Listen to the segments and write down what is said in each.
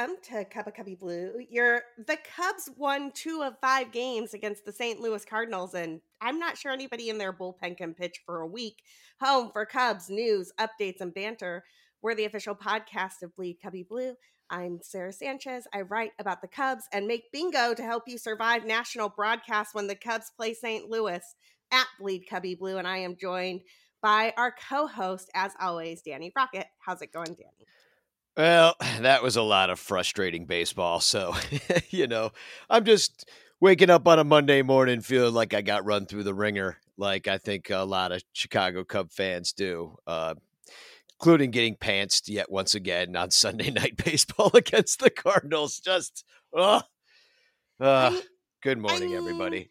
welcome to Cuppa Cubby Blue. You're the Cubs won two of five games against the St. Louis Cardinals, and I'm not sure anybody in their bullpen can pitch for a week. Home for Cubs news, updates, and banter. We're the official podcast of Bleed Cubby Blue. I'm Sara Sanchez. I write about the Cubs and make bingo to help you survive national broadcasts when the Cubs play St. Louis at Bleed Cubby Blue. And I am joined by our co host, as always, Danny Rockett. How's it going, Danny? Well, that was a lot of frustrating baseball. So, you know, I'm just waking up on a Monday morning feeling like I got run through the ringer, like I think a lot of Chicago Cub fans do, uh, including getting pantsed yet once again on Sunday night baseball against the Cardinals. Just, uh, uh, good morning, I mean, everybody.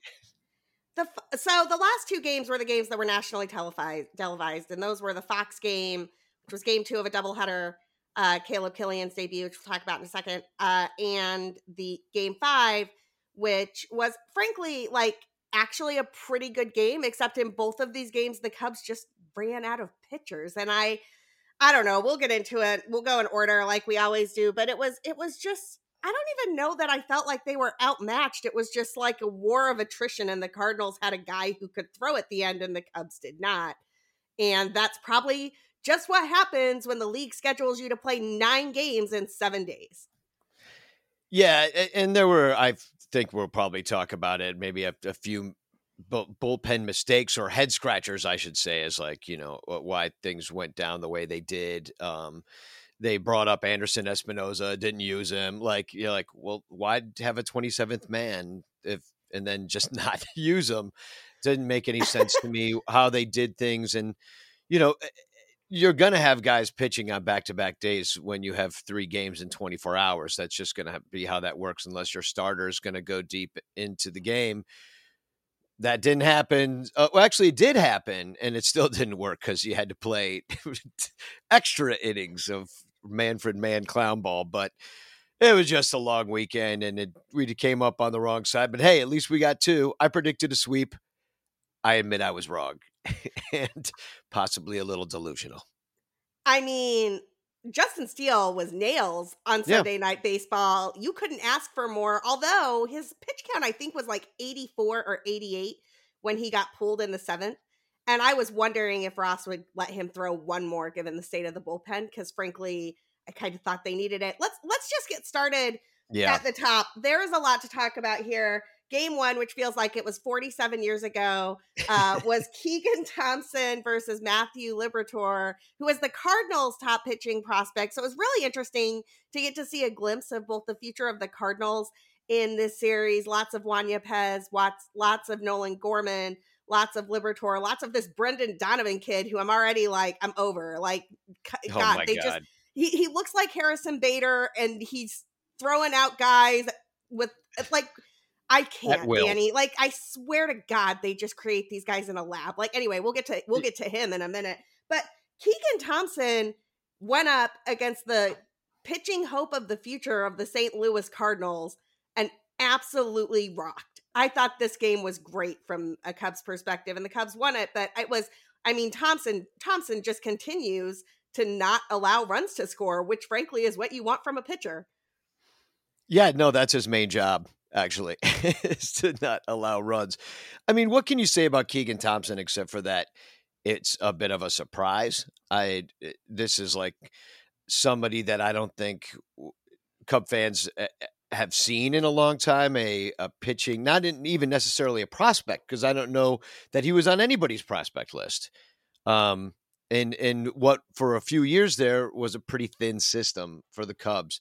The, so the last two games were the games that were nationally televised, televised, and those were the Fox game, which was game two of a doubleheader uh, Caleb Kilian's debut, which we'll talk about in a second, uh, and the game five, which was frankly like actually a pretty good game, except in both of these games, the Cubs just ran out of pitchers. And I, I don't know, we'll get into it. We'll go in order like we always do, but it was, it was just, I don't even know that I felt like they were outmatched. It was just like a war of attrition, and the Cardinals had a guy who could throw at the end, and the Cubs did not. And that's probably just what happens when the league schedules you to play nine games in seven days. Yeah, and there were, I think we'll probably talk about it, maybe a, a few bullpen mistakes or head scratchers, I should say, is like, you know, why things went down the way they did. Um, they brought up Anderson Espinoza, didn't use him. Like, you're like, well, why have a 27th man if, and then just not use him? Didn't make any sense to me how they did things. And, you know, you're going to have guys pitching on back to back days when you have three games in 24 hours. That's just going to be how that works, unless your starter is going to go deep into the game. That didn't happen. Uh, well, actually, it did happen, and it still didn't work because you had to play extra innings of Manfred Man clown ball. But it was just a long weekend, and it, we came up on the wrong side. But hey, at least we got two. I predicted a sweep. I admit I was wrong. and possibly a little delusional. I mean, Justin Steele was nails on Sunday yeah. Night Baseball. You couldn't ask for more, although his pitch count, I think, was like 84 or 88 when he got pulled in the seventh. And I was wondering if Ross would let him throw one more given the state of the bullpen, because frankly, I kind of thought they needed it. Let's let's just get started yeah. at the top. There is a lot to talk about here game one, which feels like it was 47 years ago, uh, was Keegan Thompson versus Matthew Liberatore, who was the Cardinals' top pitching prospect. So it was really interesting to get to see a glimpse of both the future of the Cardinals in this series. Lots of Juan Yepez, lots, lots of Nolan Gorman, lots of Liberatore, lots of this Brendan Donovan kid who I'm already like, I'm over. Like, oh God, they God. just, he, he looks like Harrison Bader and he's throwing out guys with like I can't, Danny. Like I swear to God, they just create these guys in a lab. Like anyway, we'll get to we'll get to him in a minute. But Keegan Thompson went up against the pitching hope of the future of the St. Louis Cardinals and absolutely rocked. I thought this game was great from a Cubs perspective, and the Cubs won it. But it was, I mean, Thompson Thompson just continues to not allow runs to score, which frankly is what you want from a pitcher. Yeah, no, that's his main job actually, is to not allow runs. I mean, what can you say about Keegan Thompson except for that it's a bit of a surprise? I eh, this is like somebody that I don't think Cub fans eh, eh, have seen in a long time a, a pitching not in, even necessarily a prospect because I don't know that he was on anybody's prospect list. Um, and and what for a few years there was a pretty thin system for the Cubs.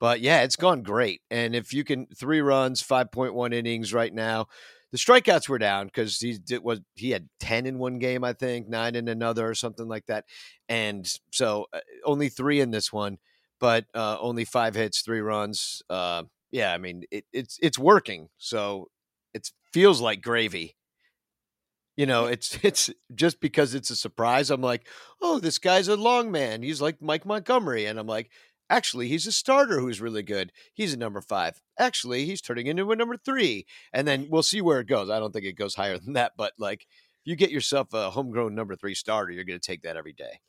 But yeah, it's gone great. And if you can three runs, five point one innings right now, the strikeouts were down because he did was he had ten in one game, I think, nine in another, or something like that. And so uh, only three in this one, but uh, only five hits, three runs. Uh, yeah, I mean it, it's it's working. So it feels like gravy. You know, it's it's just because it's a surprise. I'm like, oh, this guy's a long man. He's like Mike Montgomery, and I'm like, Actually, he's a starter who's really good. He's a number five. Actually, he's turning into a number three. And then we'll see where it goes. I don't think it goes higher than that, but like if you get yourself a homegrown number three starter, you're going to take that every day.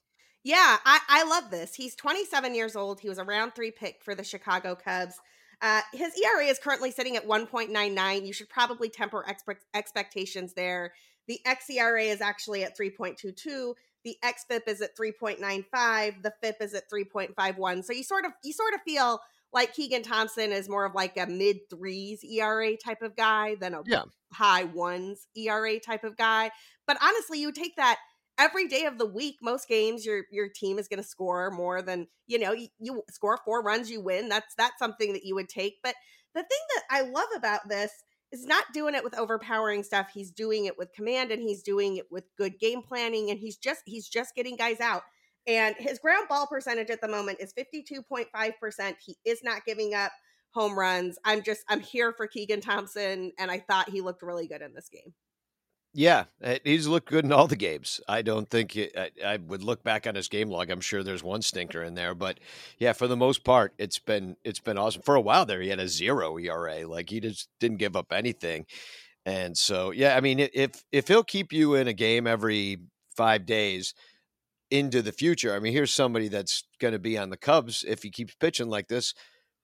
Yeah, I, I love this. He's 27 years old. He was a round three pick for the Chicago Cubs. Uh, his ERA is currently sitting at 1.99. You should probably temper expe- expectations there. The xERA is actually at 3.22. The xFIP is at 3.95. The FIP is at 3.51. So you sort of you sort of feel like Keegan Thompson is more of like a mid threes ERA type of guy than a yeah. high ones ERA type of guy. But honestly, you take that every day of the week most games your your team is going to score more than you know you, you, score four runs you win that's that's something that you would take but the thing that i love about this is not doing it with overpowering stuff he's doing it with command and he's doing it with good game planning and he's just he's just getting guys out. And his ground ball percentage at the moment is 52.5% he is not giving up home runs. I'm just i'm here for keegan thompson and i thought he looked really good in this game yeah, eh, he's looked good in all the games. I don't think it, I, I, would look back on his game log. I'm sure there's one stinker in there, but yeah, for the most part, it's been it's been awesome. For a while there, he had a zero ERA, like he just didn't give up anything. And so, yeah, I mean, if if he'll keep you in a game every five days into the future, I mean, here's somebody that's going to be on the Cubs if he keeps pitching like this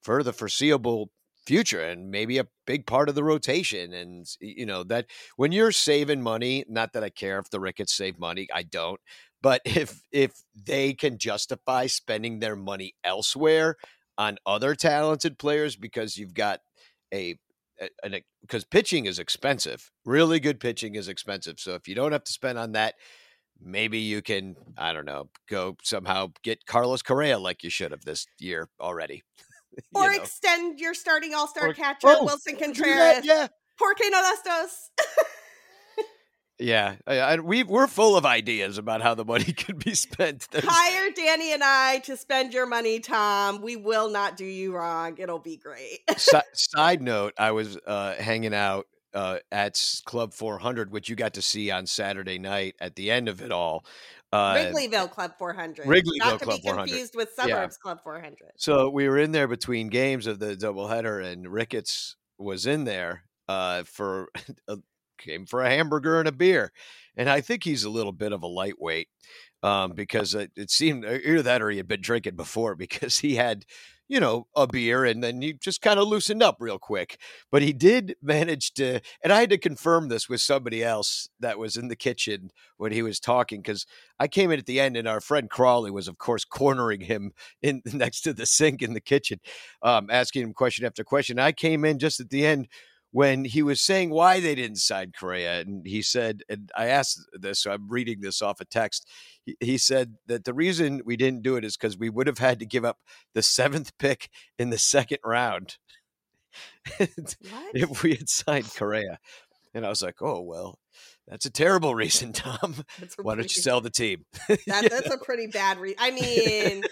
for the foreseeable future and maybe a big part of the rotation. And, you know, that when you're saving money, not that I care if the Ricketts save money, I don't. But if if they can justify spending their money elsewhere on other talented players because you've got a because pitching is expensive. Really good pitching is expensive. So if you don't have to spend on that, maybe you can, I don't know, go somehow get Carlos Correa like you should have this year already. or know. extend your starting all star catcher, oh, Willson Contreras. Yeah. Porque no estos? yeah, I, I, we we're full of ideas about how the money could be spent. There's... Hire Danny and I to spend your money, Tom. We will not do you wrong. It'll be great. side note: I was uh, hanging out uh, at Club 400, which you got to see on Saturday night at the end of it all. Uh, Wrigleyville Club 400. Wrigleyville Not Club to be confused with Suburbs yeah. Club 400. So we were in there between games of the doubleheader, and Ricketts was in there uh, for a, came for a hamburger and a beer, and I think he's a little bit of a lightweight um, because it, it seemed either that or he had been drinking before because he had you know, a beer and then you just kind of loosened up real quick. But he did manage to, and I had to confirm this with somebody else that was in the kitchen when he was talking because I came in at the end and our friend Crawley was, of course, cornering him in next to the sink in the kitchen, um, asking him question after question. I came in just at the end when he was saying why they didn't sign Correa. And he said, and I asked this, so I'm reading this off a text. He, he said that the reason we didn't do it is because we would have had to give up the seventh pick in the second round if we had signed Correa. And I was like, oh, well, that's a terrible reason, Tom. Why don't you sell the team? that, that's a pretty bad reason. I mean,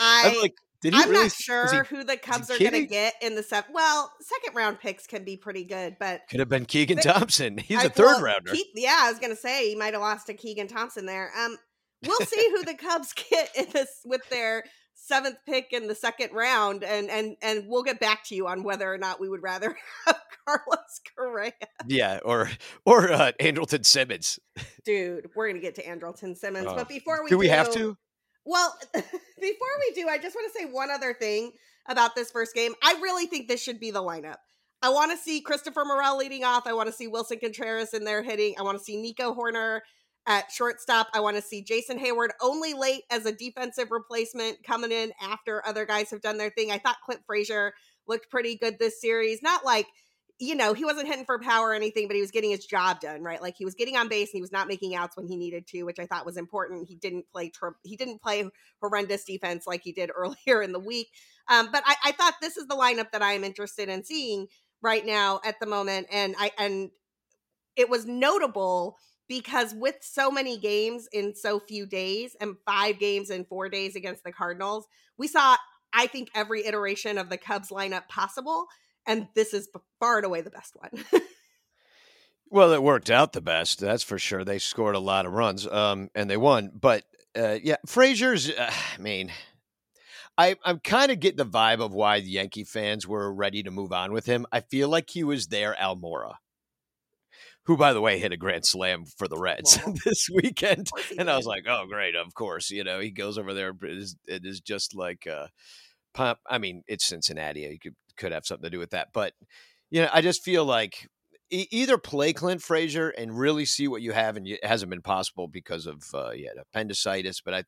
I like, did he I'm really, not sure he, who the Cubs are going to get in the set. Well, second round picks can be pretty good, but could have been Keegan Thompson. He's I, a third well, rounder. yeah, I was going to say he might have lost to Keegan Thompson there. Um, we'll see who the Cubs get in this with their seventh pick in the second round, and and and we'll get back to you on whether or not we would rather have Carlos Correa. Yeah, or or uh, Andrelton Simmons. Dude, we're gonna get to Andrelton Simmons, uh, but before we do, we have to. Well, before we do, I just want to say one other thing about this first game. I really think this should be the lineup. I want to see Christopher Morel leading off. I want to see Willson Contreras in there hitting. I want to see Nico Hoerner at shortstop. I want to see Jason Heyward only late as a defensive replacement coming in after other guys have done their thing. I thought Clint Frazier looked pretty good this series. Not like you know, he wasn't hitting for power or anything, but he was getting his job done, right? Like he was getting on base and he was not making outs when he needed to, which I thought was important. He didn't play he didn't play horrendous defense like he did earlier in the week. Um, but I, I thought this is the lineup that I am interested in seeing right now at the moment, and I and it was notable because with so many games in so few days and five games in four days against the Cardinals, we saw I think every iteration of the Cubs lineup possible and this is far and away the best one. well, it worked out the best, that's for sure. They scored a lot of runs, um, and they won. But uh, yeah, Frazier's. Uh, I mean, I, I'm kind of getting the vibe of why the Yankee fans were ready to move on with him. I feel like he was their Almora, who, by the way, hit a grand slam for the Reds well, this weekend. And. I was like, oh, great, of course. You know, he goes over there. It is, it is just like, uh, pump. I mean, it's Cincinnati. You could, could have something to do with that. But, you know, I just feel like e- either play Clint Frazier and really see what you have. And it hasn't been possible because of, uh, appendicitis. But I,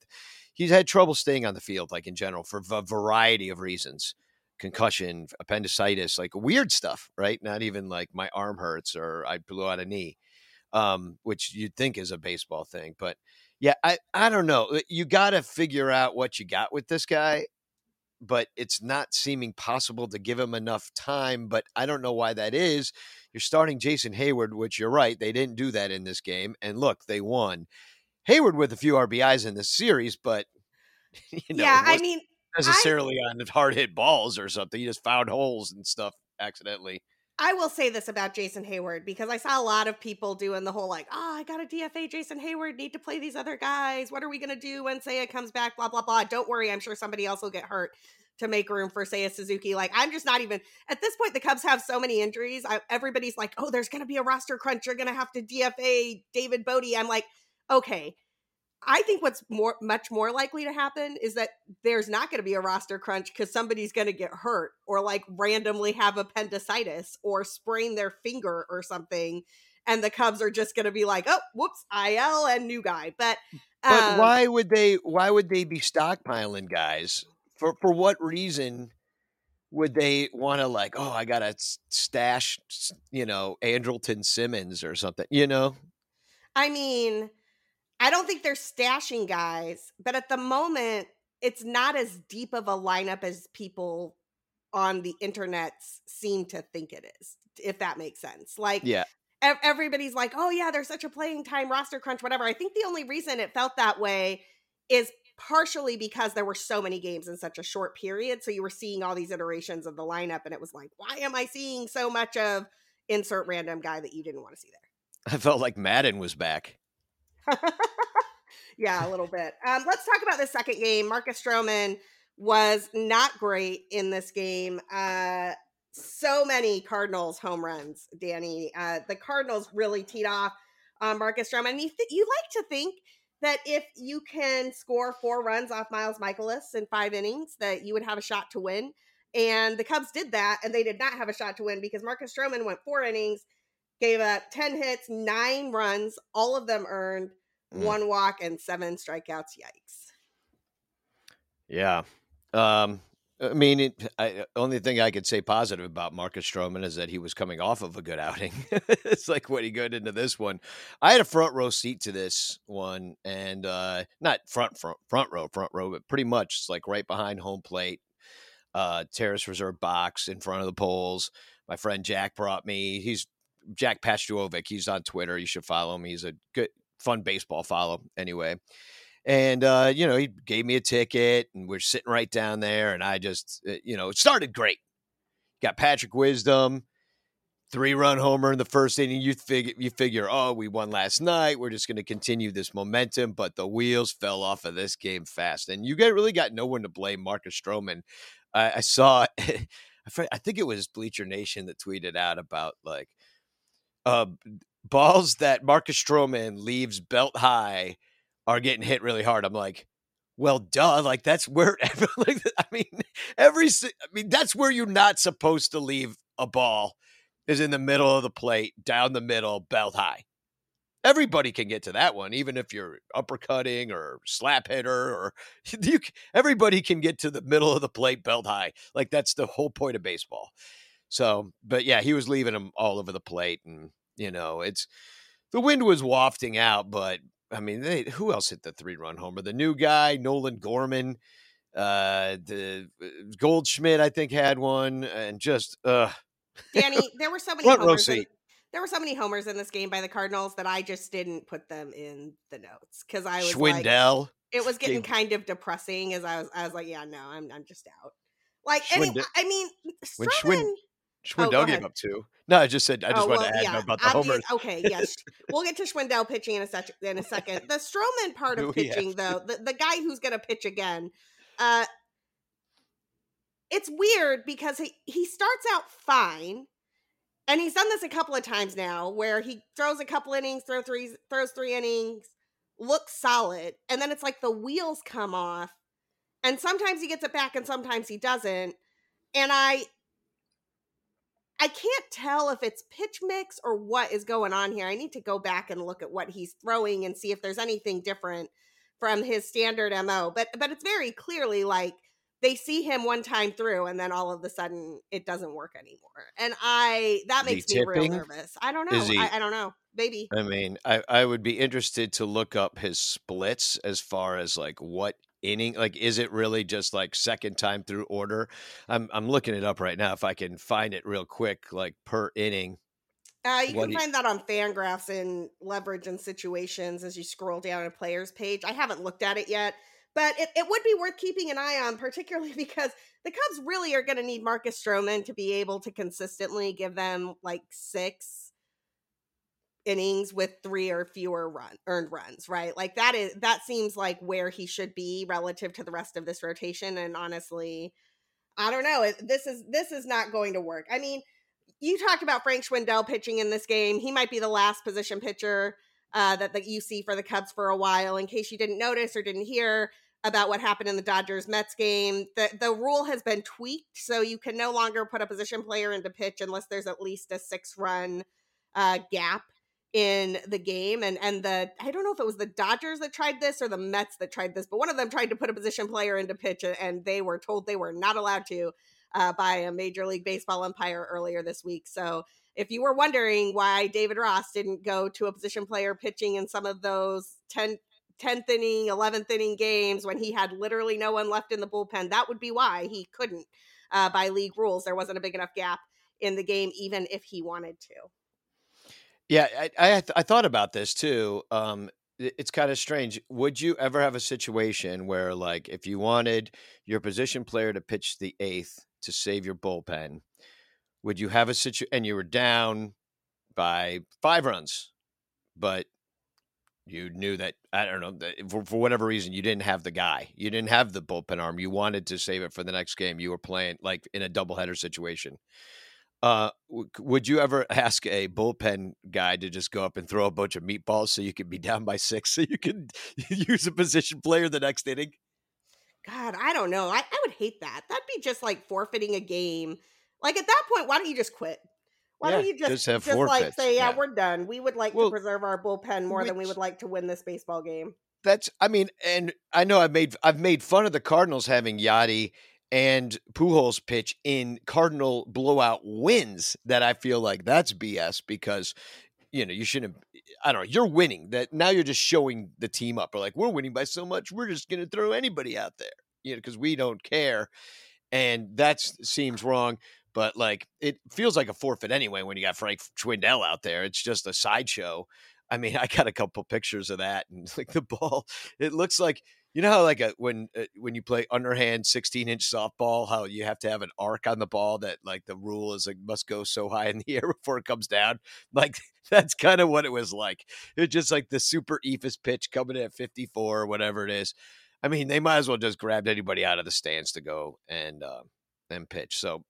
he's had trouble staying on the field, like in general, for a variety of reasons concussion, appendicitis, like weird stuff, right? Not even like my arm hurts or I blew out a knee, um, which you'd think is a baseball thing. But yeah, I, I don't know. Uh, you got to figure out what you got with this guy, but it's not seeming possible to give him enough time. But I don't know why that is. You're starting Jason Heyward, which you're right. They didn't do that in this game. And look, they won. Heyward with a few RBIs in this series, but you know, yeah, I mean, necessarily I, on hard hit balls or something. He just found holes and stuff accidentally. I will say this about Jason Heyward because I saw a lot of people doing the whole like, oh, I got a DFA Jason Heyward, need to play these other guys. What are we going to do when Seiya comes back? Blah, blah, blah. Don't worry. I'm sure somebody else will get hurt to make room for Seiya Suzuki. Like, I'm just not even at this point. The Cubs have so many injuries. I, everybody's like, oh, there's going to be a roster crunch. You're going to have to DFA David Bote. I'm like, okay, I think what's more much more likely to happen is that there's not going to be a roster crunch because somebody's going to get hurt or like randomly have appendicitis or sprain their finger or something, and the Cubs are just going to be like, oh, whoops, IL and new guy. But um, but why would they? Why would they be stockpiling guys? For for what reason? Would they want to like, oh, I gotta stash, you know, Andrelton Simmons or something, you know? I mean, I don't think they're stashing guys, but at the moment, it's not as deep of a lineup as people on the internet seem to think it is, if that makes sense. Like, yeah. Everybody's like, oh, yeah, there's such a playing time roster crunch, whatever. I think the only reason it felt that way is partially because there were so many games in such a short period. So you were seeing all these iterations of the lineup, and it was like, why am I seeing so much of insert random guy that you didn't want to see there? I felt like Maddon was back. yeah, a little bit. Um, let's talk about the second game. Marcus Stroman was not great in this game. Uh, so many Cardinals home runs, Danny. Uh, the Cardinals really teed off on Marcus Stroman. You, th- you like to think that if you can score four runs off Miles Mikolas in five innings, that you would have a shot to win. And the Cubs did that, and they did not have a shot to win because Marcus Stroman went four innings, gave up 10 hits, nine runs, all of them earned, mm. one walk, and seven strikeouts. Yikes. Yeah. Um, I mean, it, I, only thing I could say positive about Marcus Stroman is that he was coming off of a good outing. it's like when he got into this one, I had a front row seat to this one, and uh, not front front front row front row, but pretty much it's like right behind home plate, uh, terrace reserve box in front of the poles. My friend Jack brought me. He's Jack Pastuovic. He's on Twitter. You should follow him. He's a good, fun baseball follow anyway. And uh, you know, he gave me a ticket, and we're sitting right down there. And I just, uh, you know, it started great. Got Patrick Wisdom, three run homer in the first inning. You figure, you figure, oh, we won last night. We're just going to continue this momentum. But the wheels fell off of this game fast, and you get really got no one to blame. Marcus Stroman. I, I saw. I think it was Bleacher Nation that tweeted out about like uh, balls that Marcus Stroman leaves belt high are getting hit really hard. I'm like, well, duh. Like that's where, like, I mean, every, I mean, that's where you're not supposed to leave a ball is in the middle of the plate, down the middle, belt high. Everybody can get to that one, even if you're uppercutting or slap hitter, or you. Everybody can get to the middle of the plate, belt high. Like that's the whole point of baseball. So, but yeah, he was leaving them all over the plate, and you know, it's the wind was wafting out, but I mean, they, who else hit the three run homer? The new guy, Nolan Gorman, uh, the uh, Goldschmidt, I think had one, and just uh, Danny, there were so many homers. In, there were so many homers in this game by the Cardinals that I just didn't put them in the notes because I was Schwindel. Like, it was getting kind of depressing as I was. I was like, yeah, no, I'm, I'm just out. Like, Schwindel. I mean, Stroman, Schwindel oh, gave up two. No, I just said I just oh, wanted well, to add yeah, about the homers. Okay, yes, we'll get to Schwindel pitching in a sec- in a second. The Stroman part of pitching, though, the, the guy who's going to pitch again, uh, it's weird because he he starts out fine, and he's done this a couple of times now where he throws a couple innings, throw three, throws three innings, looks solid, and then it's like the wheels come off. And sometimes he gets it back and sometimes he doesn't. And I I can't tell if it's pitch mix or what is going on here. I need to go back and look at what he's throwing and see if there's anything different from his standard MO. But but it's very clearly like they see him one time through and then all of a sudden it doesn't work anymore. And I that makes me real nervous. I don't know. He, I, I, don't know. Maybe. I mean, I, I would be interested to look up his splits as far as like what inning like is it really just like second time through order? I'm I'm looking it up right now if I can find it real quick, like per inning. Uh, you what can find you... that on Fangraphs in leverage and situations as you scroll down a player's page. I haven't looked at it yet. But it, it would be worth keeping an eye on, particularly because the Cubs really are going to need Marcus Stroman to be able to consistently give them like six innings with three or fewer run earned runs, right? Like that is that seems like where he should be relative to the rest of this rotation. And honestly, I don't know. This is this is not going to work. I mean, you talked about Frank Schwindel pitching in this game. He might be the last position pitcher uh, that, that you see for the Cubs for a while. In case you didn't notice or didn't hear about what happened in the Dodgers Mets game, the, the rule has been tweaked. So you can no longer put a position player into pitch unless there's at least a six run uh, gap in the game and and the I don't know if it was the Dodgers that tried this or the Mets that tried this but one of them tried to put a position player into pitch and they were told they were not allowed to uh, by a major league baseball umpire earlier this week so if you were wondering why David Ross didn't go to a position player pitching in some of those 10, 10th inning, 11th inning games when he had literally no one left in the bullpen, that would be why he couldn't uh, by league rules. There wasn't a big enough gap in the game, even if he wanted to. Yeah, I I, I thought about this too. Um, it's kind of strange. Would you ever have a situation where, like, if you wanted your position player to pitch the eighth to save your bullpen, would you have a situation and you were down by five runs, but you knew that I don't know for, for whatever reason you didn't have the guy, you didn't have the bullpen arm, you wanted to save it for the next game. You were playing like in a doubleheader situation. Uh, w- would you ever ask a bullpen guy to just go up and throw a bunch of meatballs so you could be down by six, so you can use a position player the next inning? God, I don't know. I, I would hate that. That'd be just like forfeiting a game like at that point, why don't you just quit? Why yeah, don't you just just, have just like say, yeah, yeah, we're done. We would like well, to preserve our bullpen more which, than we would like to win this baseball game. That's I mean, and I know I've made I've made fun of the Cardinals having Yadi and Pujols pitch in Cardinal blowout wins. That I feel like that's BS because you know you shouldn't. I don't know. You're winning. That now you're just showing the team up. Or like we're winning by so much, we're just going to throw anybody out there. You know, because we don't care, and that seems wrong but like it feels like a forfeit anyway when you got Frank Schwindel out there. It's just a sideshow. I mean, I got a couple pictures of that, and like the ball, it looks like you know how like a when uh, when you play underhand 16 inch softball, how you have to have an arc on the ball that like the rule is like must go so high in the air before it comes down. Like that's kind of what it was like. It's just like the super eephus pitch coming in at 54 or whatever it is. I mean, they might as well just grabbed anybody out of the stands to go and uh, and pitch. So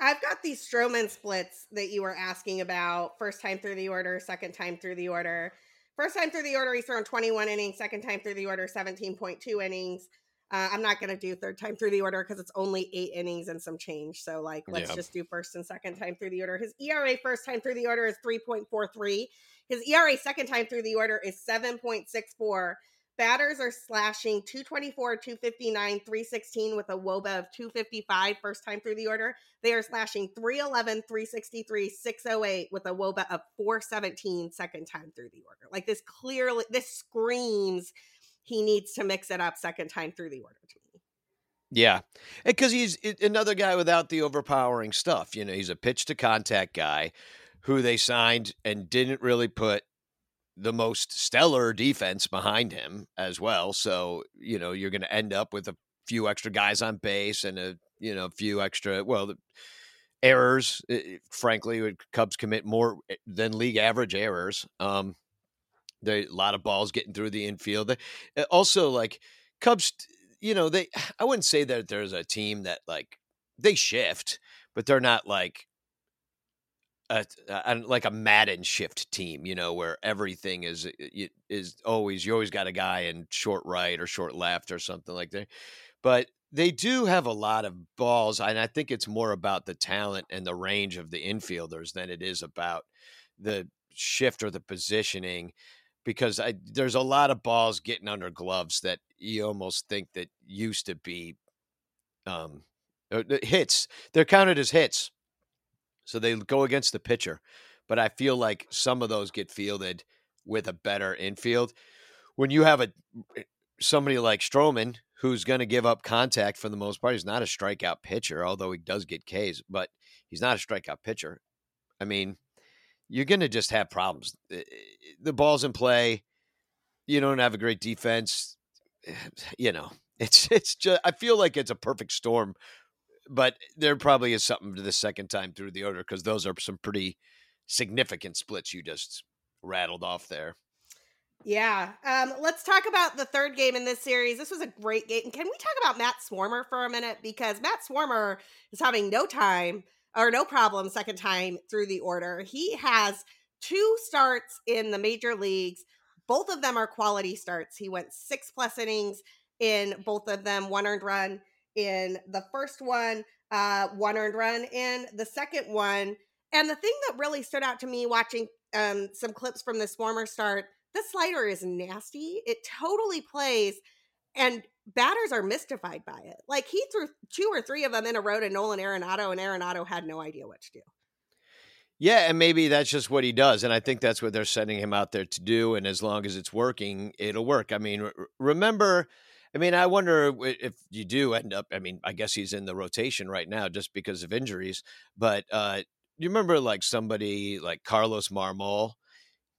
I've got these Stroman splits that you were asking about. First time through the order, second time through the order. First time through the order, he's thrown 21 innings. Second time through the order, 17.2 innings. Uh, I'm not going to do third time through the order because it's only eight innings and some change. So, like, let's yeah. just do first and second time through the order. His ERA first time through the order is 3.43. His ERA second time through the order is 7.64. Batters are slashing 224, 259, 316 with a WOBA of 255 first time through the order. They are slashing 311, 363, 608 with a WOBA of 417 second time through the order. Like this clearly, this screams he needs to mix it up second time through the order to me. Yeah. Because he's eh, another guy without the overpowering stuff. You know, he's a pitch to contact guy who they signed and didn't really put the most stellar defense behind him as well. So, you know, you're going to end up with a few extra guys on base and a, you know, a few extra, well, the errors. Frankly, Cubs commit more eh, than league average errors. Um, there a lot of balls getting through the infield. Eh, also, like Cubs, you know, they, I wouldn't say that there's a team that like they shift, but they're not like a, a, like a Maddon shift team, you know, where everything is is always you always got a guy in short right or short left or something like that. But they do have a lot of balls, and I think it's more about the talent and the range of the infielders than it is about the shift or the positioning. Because I, there's a lot of balls getting under gloves that you almost think that used to be um, uh, hits. They're counted as hits so they go against the pitcher. But I feel like some of those get fielded with a better infield. When you have a eh, somebody like Stroman who's going to give up contact for the most part, he's not a strikeout pitcher, although he does get Ks, but he's not a strikeout pitcher. I mean, you're going to just have problems. Eh, eh, the ball's in play. You don't have a great defense. You know, it's it's just I feel like it's a perfect storm but there probably is something to the second time through the order because those are some pretty significant splits you just rattled off there. Yeah. Um, let's talk about the third game in this series. This was a great game. Can we talk about Matt Swarmer for a minute? Because Matt Swarmer is having no time or no problem second time through the order. He has two starts in the major leagues. Both of them are quality starts. He went six plus innings in both of them, one earned run in the first one, uh, one earned run in the second one. And the thing that really stood out to me watching um, some clips from this Swarmer start, the slider is nasty. It totally plays, and batters are mystified by it. Like he threw two or three of them in a row to Nolan Arenado, and Arenado had no idea what to do. Yeah, and maybe that's just what he does, and I think that's what they're sending him out there to do. And as long as it's working, it'll work. I mean, remember I mean, I wonder if you do end up. I mean, I guess he's in the rotation right now just because of injuries. But uh, you remember, like somebody like Carlos Marmol,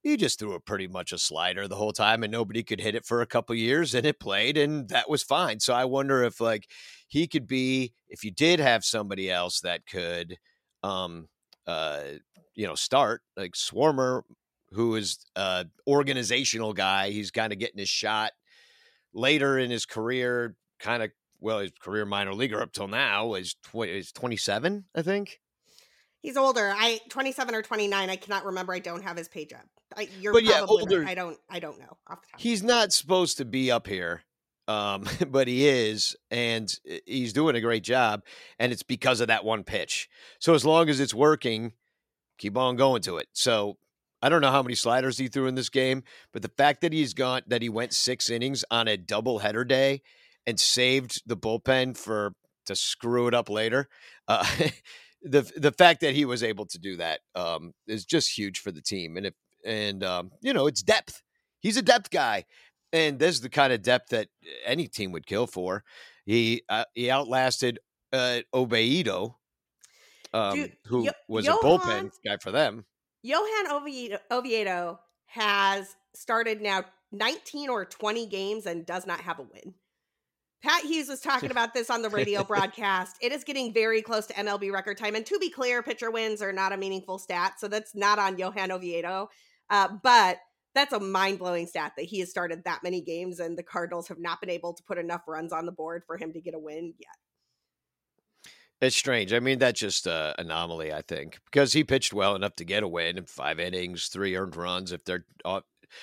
he just threw a pretty much a slider the whole time, and nobody could hit it for a couple years, and it played, and that was fine. So I wonder if like he could be if you did have somebody else that could, um, uh, you know, start like Swarmer, who is a organizational guy. He's kind of getting his shot later in his career, kind of well, his career minor leaguer up till now is tw- is 27, I think. He's older. I 27 or 29. I cannot remember. I don't have his page up. I, you're but yeah, older. Right. I don't. I don't know. He's not supposed to be up here, um, but he is, and he's doing a great job. And it's because of that one pitch. So as long as it's working, keep on going to it. So I don't know how many sliders he threw in this game, but the fact that he's gone that he went six innings on a double header day and saved the bullpen for to screw it up later. Uh, the the fact that he was able to do that um, is just huge for the team, and if and um, you know it's depth. He's a depth guy, and this is the kind of depth that any team would kill for. He uh, he outlasted uh, Oviedo, um, Dude, who was Johan, a bullpen guy for them. Johan Oviedo, Oviedo has started now 19 or 20 games and does not have a win. Pat Hughes was talking about this on the radio broadcast. It is getting very close to MLB record time. And to be clear, pitcher wins are not a meaningful stat. So that's not on Johan Oviedo. Uh, but that's a mind blowing stat that he has started that many games and the Cardinals have not been able to put enough runs on the board for him to get a win yet. It's strange. I mean, that's just an anomaly, I think, because he pitched well enough to get a win in five innings, three earned runs. If they're, I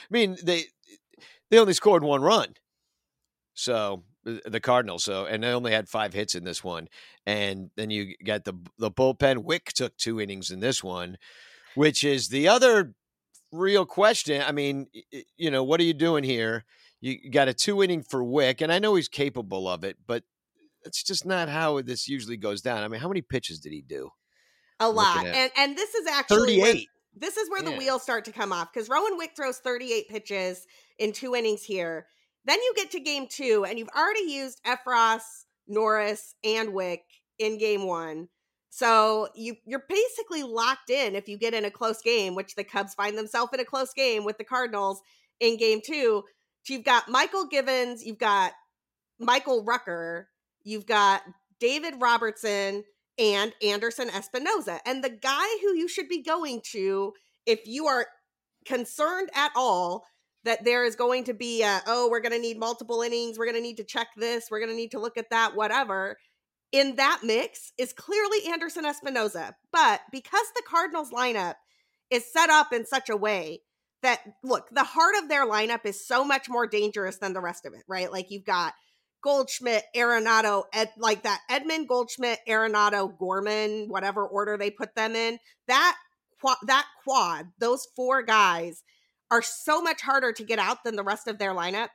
mean, they they only scored one run, so uh, the Cardinals. So and they only had five hits in this one, and then you got the the bullpen. Wick took two innings in this one, which is the other real question. I mean, you know, what are you doing here? You got a two inning for Wick, and I know he's capable of it, but that's just not how this usually goes down. I mean, how many pitches did he do? A lot. And and this is actually 38. this is where yeah. the wheels start to come off because Rowan Wick throws 38 pitches in two innings here. Then you get to game two, and you've already used Effross, Norris, and Wick in game one. So you you're basically locked in if you get in a close game, which the Cubs find themselves in a close game with the Cardinals in game two. So you've got Mychal Givens, you've got Michael Rucker, you've got David Robertson and Anderson Espinoza. And the guy who you should be going to if you are concerned at all that there is going to be a, oh, we're going to need multiple innings, we're going to need to check this, we're going to need to look at that, whatever, in that mix is clearly Anderson Espinoza. But because the Cardinals lineup is set up in such a way that, look, the heart of their lineup is so much more dangerous than the rest of it, right? Like you've got Goldschmidt, Arenado, Ed, like that Edman, Goldschmidt, Arenado, Gorman, whatever order they put them in. That that quad, those four guys are so much harder to get out than the rest of their lineup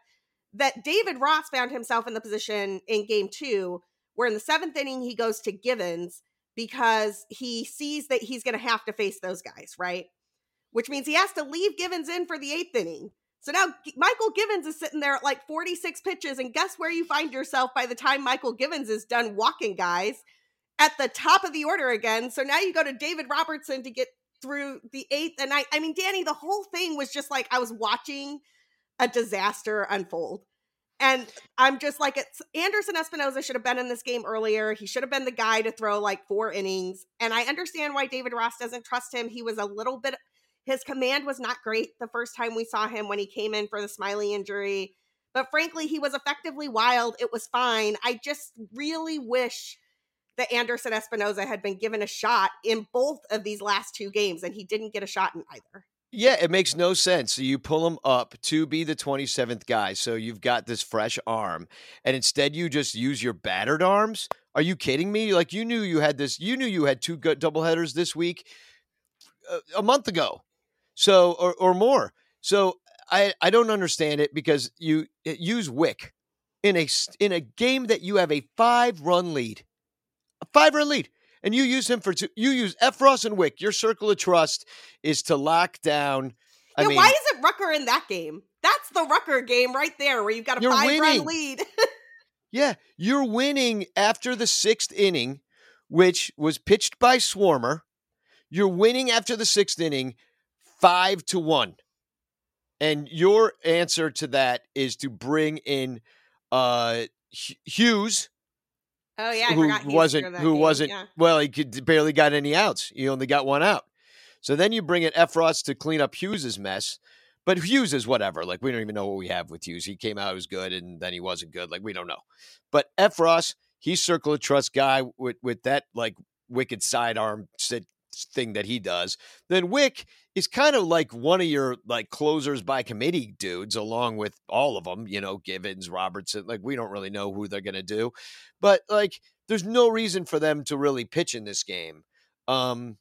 that David Ross found himself in the position in game two where in the seventh inning he goes to Givens because he sees that he's going to have to face those guys, right? Which means he has to leave Givens in for the eighth inning. So now Mychal Givens is sitting there at like 46 pitches, and guess where you find yourself by the time Mychal Givens is done walking guys at the top of the order again. So now you go to David Robertson to get through the eighth and I I mean, Danny, the whole thing was just like I was watching a disaster unfold. And I'm just like, it's Anderson Espinoza should have been in this game earlier. He should have been the guy to throw like four innings. And I understand why David Ross doesn't trust him. He was a little bit, his command was not great the first time we saw him when he came in for the Smyly injury. But frankly, he was effectively wild. It was fine. I just really wish that Anderson Espinoza had been given a shot in both of these last two games, and he didn't get a shot in either. Yeah, it makes no sense. So you pull him up to be the 27th guy. So you've got this fresh arm, and instead you just use your battered arms. Are you kidding me? Like you knew you had this, you knew you had two good doubleheaders this week uh, a month ago. So, or, or more. So I, I don't understand it because you use Wick in a, in a game that you have a five run lead, a five run lead and you use him for two, you use Effross and Wick. Your circle of trust is to lock down. I yeah, mean, why is it Rucker in that game? That's the Rucker game right there, where you've got a five winning. run lead. yeah, you're winning after the sixth inning, which was pitched by Swarmer. You're winning after the sixth inning, five to one. And your answer to that is to bring in uh, Hughes, Oh yeah, who wasn't who game. wasn't yeah. well, he could, barely got any outs. He only got one out. So then you bring in Effross to clean up Hughes's mess. But Hughes is whatever. Like we don't even know what we have with Hughes. He came out, was good, and then he wasn't good. Like we don't know. But Effross, he's circle of trust guy with with that like wicked sidearm thing that he does. Then Wick is kind of like one of your like closers by committee dudes, along with all of them. You know, Givens, Robertson. Like we don't really know who they're gonna do, but like there's no reason for them to really pitch in this game. Um,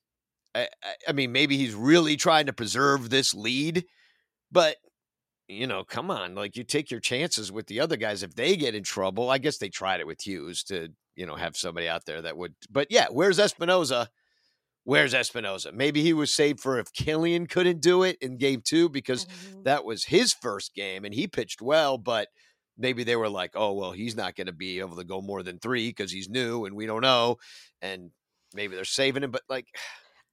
I, I mean, maybe he's really trying to preserve this lead, but you know, come on, like you take your chances with the other guys if they get in trouble. I guess they tried it with Hughes to, you know, have somebody out there that would. But yeah, where's Espinoza? Where's Espinoza? Maybe he was saved for if Kilian couldn't do it in game two because mm-hmm. that was his first game and he pitched well, but maybe they were like, oh, well, he's not going to be able to go more than three because he's new and we don't know. And maybe they're saving him, but like.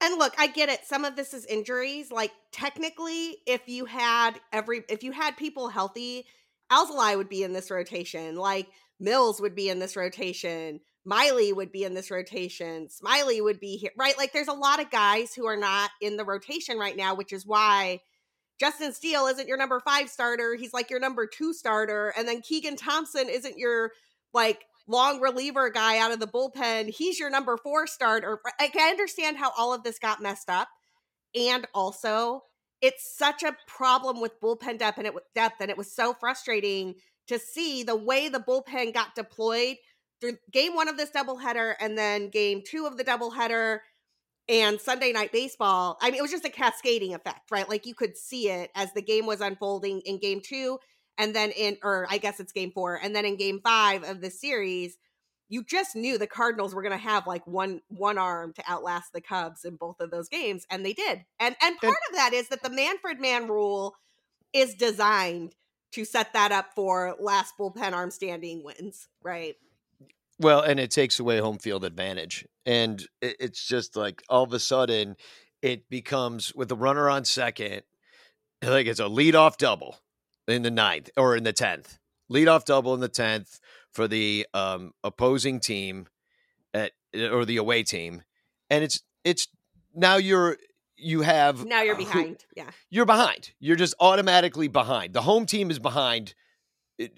And look, I get it. Some of this is injuries. Like technically, if you had every, if you had people healthy, Alzolay would be in this rotation. Like Mills would be in this rotation. Miley would be in this rotation. Smyly would be here, right? Like there's a lot of guys who are not in the rotation right now, which is why Justin Steele isn't your number five starter. He's like your number two starter. And then Keegan Thompson isn't your like long reliever guy out of the bullpen. He's your number four starter. Like, I understand how all of this got messed up. And also, it's such a problem with bullpen depth and it depth, and it was so frustrating to see the way the bullpen got deployed through game one of this doubleheader and then game two of the doubleheader and Sunday night baseball. I mean, it was just a cascading effect, right? Like you could see it as the game was unfolding in game two, and then in, or I guess it's game four, and then in game five of the series, you just knew the Cardinals were going to have like one one arm to outlast the Cubs in both of those games, and they did. And and part and, of that is that the Manfred Man rule is designed to set that up for last bullpen arm standing wins, right? Well, and it takes away home field advantage. And it's just like all of a sudden it becomes with the runner on second, like it's a leadoff double in the ninth or in the tenth. Leadoff double in the tenth for the um, opposing team at or the away team. And it's it's now you're you have now you're behind. yeah. You're behind. You're just automatically behind. The home team is behind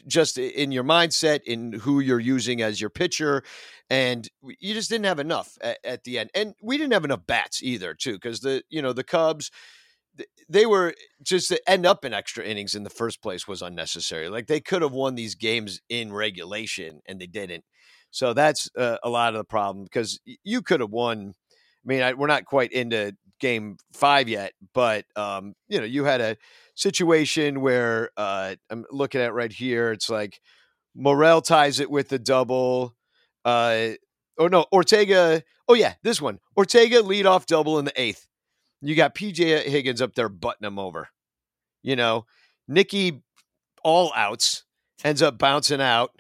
just in your mindset, in who you're using as your pitcher, and you just didn't have enough at, at the end. And we didn't have enough bats either, too, because the you know the Cubs they were just to end up in extra innings in the first place was unnecessary. Like they could have won these games in regulation and they didn't. So that's uh, a lot of the problem because you could have won. I mean, I, we're not quite into game five yet, but um, you know, you had a situation where uh, I'm looking at right here. It's like Morel ties it with the double. Uh, oh no, Ortega. Oh yeah, this one. Ortega lead off double in the eighth. You got PJ Higgins up there butting him over. You know, Nicky all outs ends up bouncing out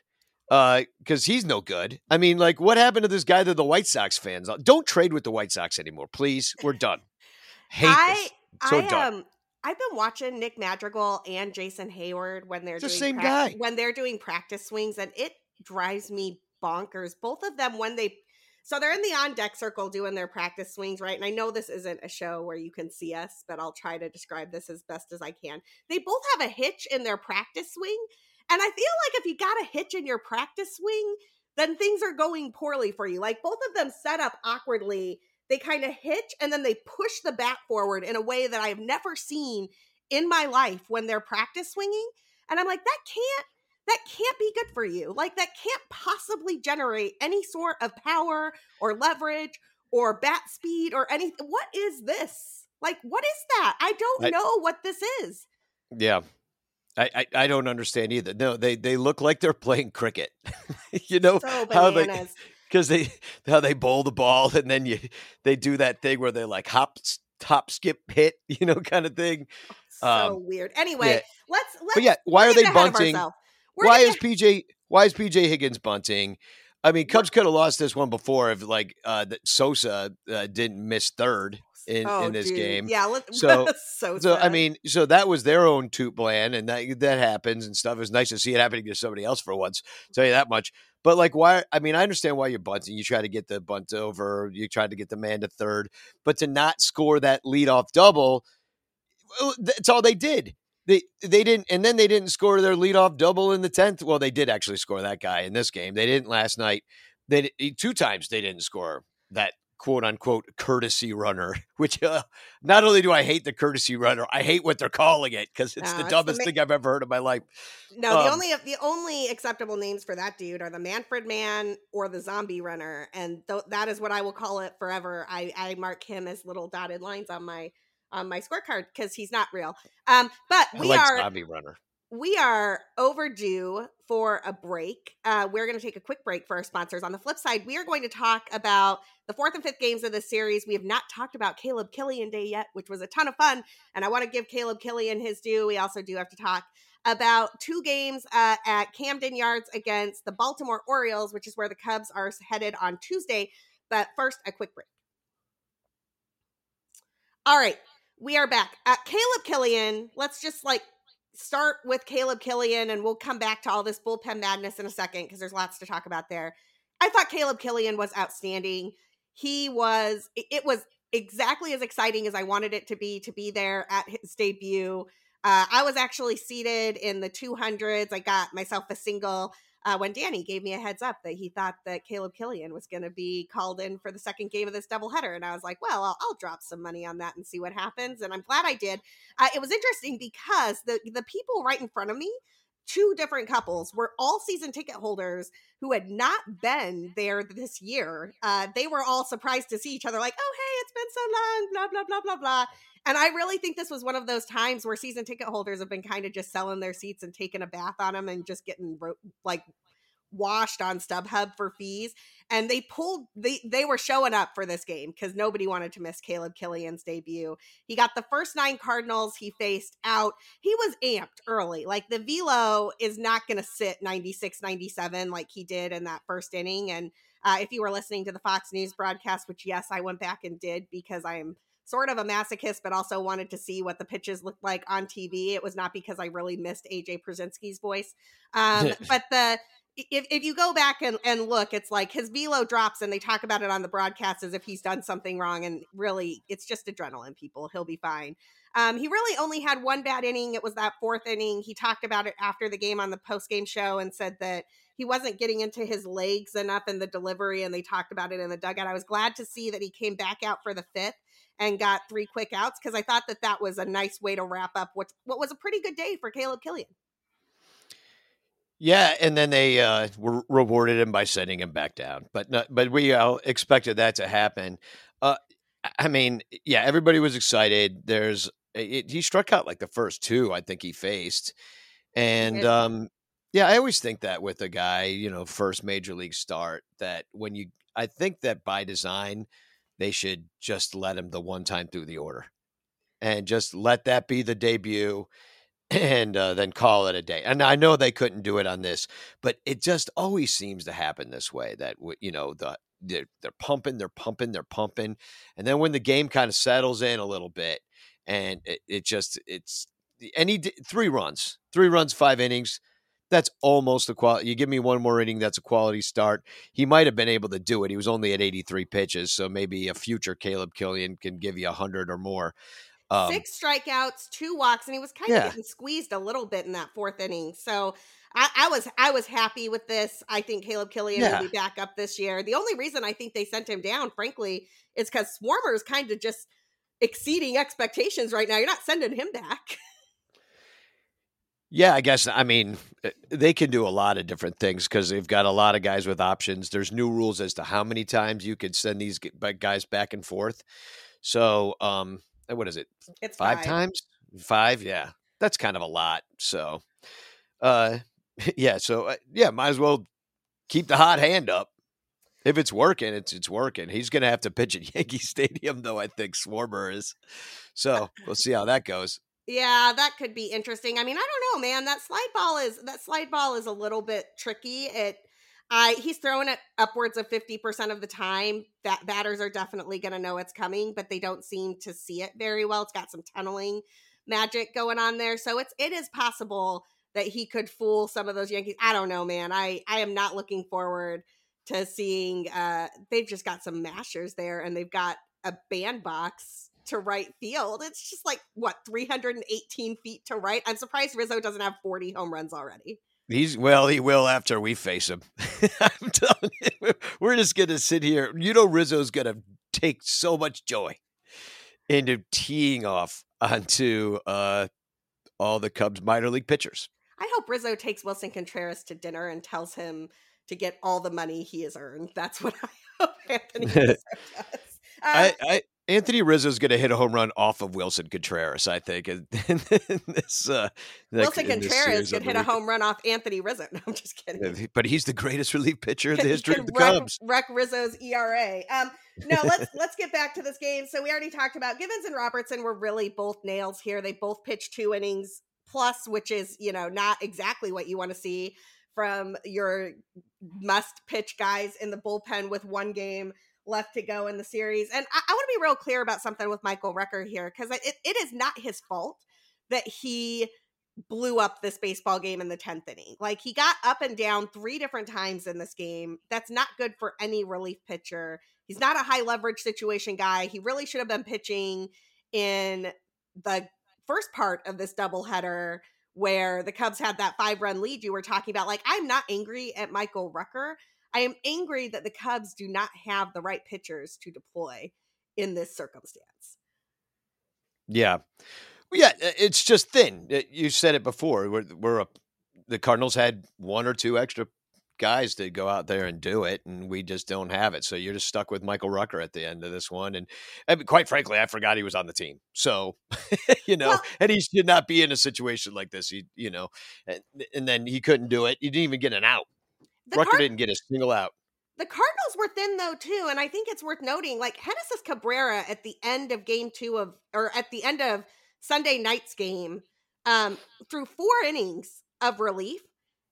because uh, he's no good. I mean, like, what happened to this guy that the White Sox fans? Don't trade with the White Sox anymore, please. We're done. Hate I, this. So I, done. Um, I've been watching Nick Madrigal and Jason Heyward when they're it's doing the same pra- guy when they're doing practice swings, and it drives me bonkers. Both of them when they so they're in the on deck circle doing their practice swings, right? And I know this isn't a show where you can see us, but I'll try to describe this as best as I can. They both have a hitch in their practice swing. And I feel like if you got a hitch in your practice swing, then things are going poorly for you. Like both of them set up awkwardly. They kind of hitch and then they push the bat forward in a way that I've never seen in my life when they're practice swinging. And I'm like, that can't that can't be good for you. Like that can't possibly generate any sort of power or leverage or bat speed or anything. What is this? Like what is that? I don't I, know what this is. Yeah. I, I, I, don't understand either. No, they they look like they're playing cricket. you know so how they because they how they bowl the ball and then you they do that thing where they like hop top skip hit you know kind of thing. So um, weird. Anyway, yeah. let's let's. But yeah, why are they bunting? why is PJ why is PJ Higgins bunting? I mean, Cubs could have lost this one before if like uh, that Sosa uh, didn't miss third in, oh, in this dude. game. Yeah, so so, so I mean, so that was their own TOOTBLAN, and that that happens and stuff. It's nice to see it happening to somebody else for once. Tell you that much. But like, why? I mean, I understand why you're bunting. You try to get the bunt over. You try to get the man to third, but to not score that leadoff double, that's all they did they they didn't and then they didn't score their leadoff double in the 10th well they did actually score that guy in this game. They didn't last night. They two times they didn't score that quote unquote courtesy runner which uh, not only do i hate the courtesy runner i hate what they're calling it because it's the dumbest the ma- thing i've ever heard in my life. No um, the only the only acceptable names for that dude are the manfred man or the zombie runner and th- that is what i will call it forever. I i mark him as little dotted lines on my on my scorecard because he's not real. Um, but we like are zombie runner. We are overdue for a break. Uh, we're going to take a quick break for our sponsors. On the flip side, we are going to talk about the fourth and fifth games of the series. We have not talked about Caleb Kilian Day yet, which was a ton of fun, and I want to give Caleb Kilian his due. We also do have to talk about two games uh, at Camden Yards against the Baltimore Orioles, which is where the Cubs are headed on Tuesday. But first, a quick break. All right, we are back. Uh, Caleb Kilian, let's just like start with Caleb Kilian and we'll come back to all this bullpen madness in a second because there's lots to talk about there. I thought Caleb Kilian was outstanding. He was, it was exactly as exciting as I wanted it to be to be there at his debut. Uh, I was actually seated in the 200s. I got myself a single uh, when Danny gave me a heads up that he thought that Caleb Kilian was going to be called in for the second game of this doubleheader. And I was like, well, I'll, I'll, drop some money on that and see what happens. And I'm glad I did. Uh, it was interesting because the, the people right in front of me, two different couples, were all season ticket holders who had not been there this year. Uh, they were all surprised to see each other, like, oh, hey, it's been so long, blah, blah, blah, blah, blah. And I really think this was one of those times where season ticket holders have been kind of just selling their seats and taking a bath on them and just getting like washed on StubHub for fees. And they pulled they they were showing up for this game because nobody wanted to miss Caleb Kilian's debut. He got the first nine Cardinals he faced out. He was amped early. Like the velo is not gonna sit 96, 97 like he did in that first inning. And uh, if you were listening to the Fox News broadcast, which yes, I went back and did because I am sort of a masochist, but also wanted to see what the pitches looked like on TV. It was not because I really missed AJ Pierzynski's voice. Um, but the if, if you go back and, and look, it's like his velo drops and they talk about it on the broadcast as if he's done something wrong. And really, it's just adrenaline, people. He'll be fine. Um, he really only had one bad inning. It was that fourth inning. He talked about it after the game on the post game show and said that he wasn't getting into his legs enough in the delivery, and they talked about it in the dugout. I was glad to see that he came back out for the fifth and got three quick outs because I thought that that was a nice way to wrap up what what was a pretty good day for Caleb Kilian. Yeah, and then they uh, were rewarded him by sending him back down, but not, but we uh, expected that to happen. Uh, I mean, yeah, everybody was excited. There's it, he struck out like the first two I think he faced, and um, yeah, I always think that with a guy, you know, first major league start, that when you, I think that by design, they should just let him the one time through the order, and just let that be the debut and uh, then call it a day. And I know they couldn't do it on this, but it just always seems to happen this way. That you know the they're, they're pumping, they're pumping, they're pumping, and then when the game kind of settles in a little bit, and it, it just it's any three runs, three runs, five innings. That's almost a quality. You give me one more inning, that's a quality start. He might have been able to do it. He was only at 83 pitches, so maybe a future Caleb Kilian can give you 100 or more. Um, Six strikeouts, two walks, and he was kind yeah. of getting squeezed a little bit in that fourth inning. So I, I was I was happy with this. I think Caleb Kilian yeah. will be back up this year. The only reason I think they sent him down, frankly, is because Swarmer is kind of just exceeding expectations right now. You're not sending him back. Yeah, I guess. I mean, eh, they can do a lot of different things because they've got a lot of guys with options. There's new rules as to how many times you can send these guys back and forth. So, um, uh, what is it? It's five, five. times. Five, yeah, that's kind of a lot. So, uh, yeah, so uh, yeah, might as well keep the hot hand up. If it's working, it's it's working. He's going to have to pitch at Yankee Stadium, though. I think Swarmer is. So we'll see how that goes. Yeah, that could be interesting. I mean, I don't know, man. That slide ball is that slide ball is a little bit tricky. It I he's throwing it upwards of 50% of the time. That batters are definitely going to know it's coming, but they don't seem to see it very well. It's got some tunneling magic going on there. So it's it is possible that he could fool some of those Yankees. I don't know, man. I I am not looking forward to seeing uh they've just got some mashers there and they've got a bandbox to right field. It's just like what 318 feet to right. I'm surprised Rizzo doesn't have 40 home runs already. He's well, he will after we face him. I'm telling you, we're just gonna sit here. You know, Rizzo's gonna take so much joy into teeing off onto uh, all the Cubs minor league pitchers. I hope Rizzo takes Willson Contreras to dinner and tells him to get all the money he has earned. That's what I hope Anthony Rizzo does. Uh, I, I Anthony Rizzo is going to hit a home run off of Willson Contreras, I think. In, this, uh, Willson Contreras could hit a home run off Anthony Rizzo. No, I'm just kidding. But he's the greatest relief pitcher in the history of the wreck, Cubs. Wreck Rizzo's ERA. Um, no, let's let's get back to this game. So we already talked about Givens and Robertson were really both nails here. They both pitched two innings plus, which is you know not exactly what you want to see from your must pitch guys in the bullpen with one game left to go in the series. And I, I want to be real clear about something with Michael Rucker here because it, it is not his fault that he blew up this baseball game in the 10th inning. Like he got up and down three different times in this game. That's not good for any relief pitcher. He's not a high leverage situation guy. He really should have been pitching in the first part of this doubleheader where the Cubs had that five run lead you were talking about. Like, I'm not angry at Michael Rucker. I am angry that the Cubs do not have the right pitchers to deploy in this circumstance. Yeah. Yeah, it's just thin. You said it before. We're, we're a, the Cardinals had one or two extra guys to go out there and do it, and we just don't have it. So you're just stuck with Michael Rucker at the end of this one. And, and quite frankly, I forgot he was on the team. So you know, well, and he should not be in a situation like this. He, you know, and, and then he couldn't do it. He didn't even get an out. The Rucker Card- didn't get a single out. The Cardinals were thin though too, and I think it's worth noting. Like Genesis Cabrera at the end of Game Two of, or at the end of Sunday night's game, um, through four innings of relief.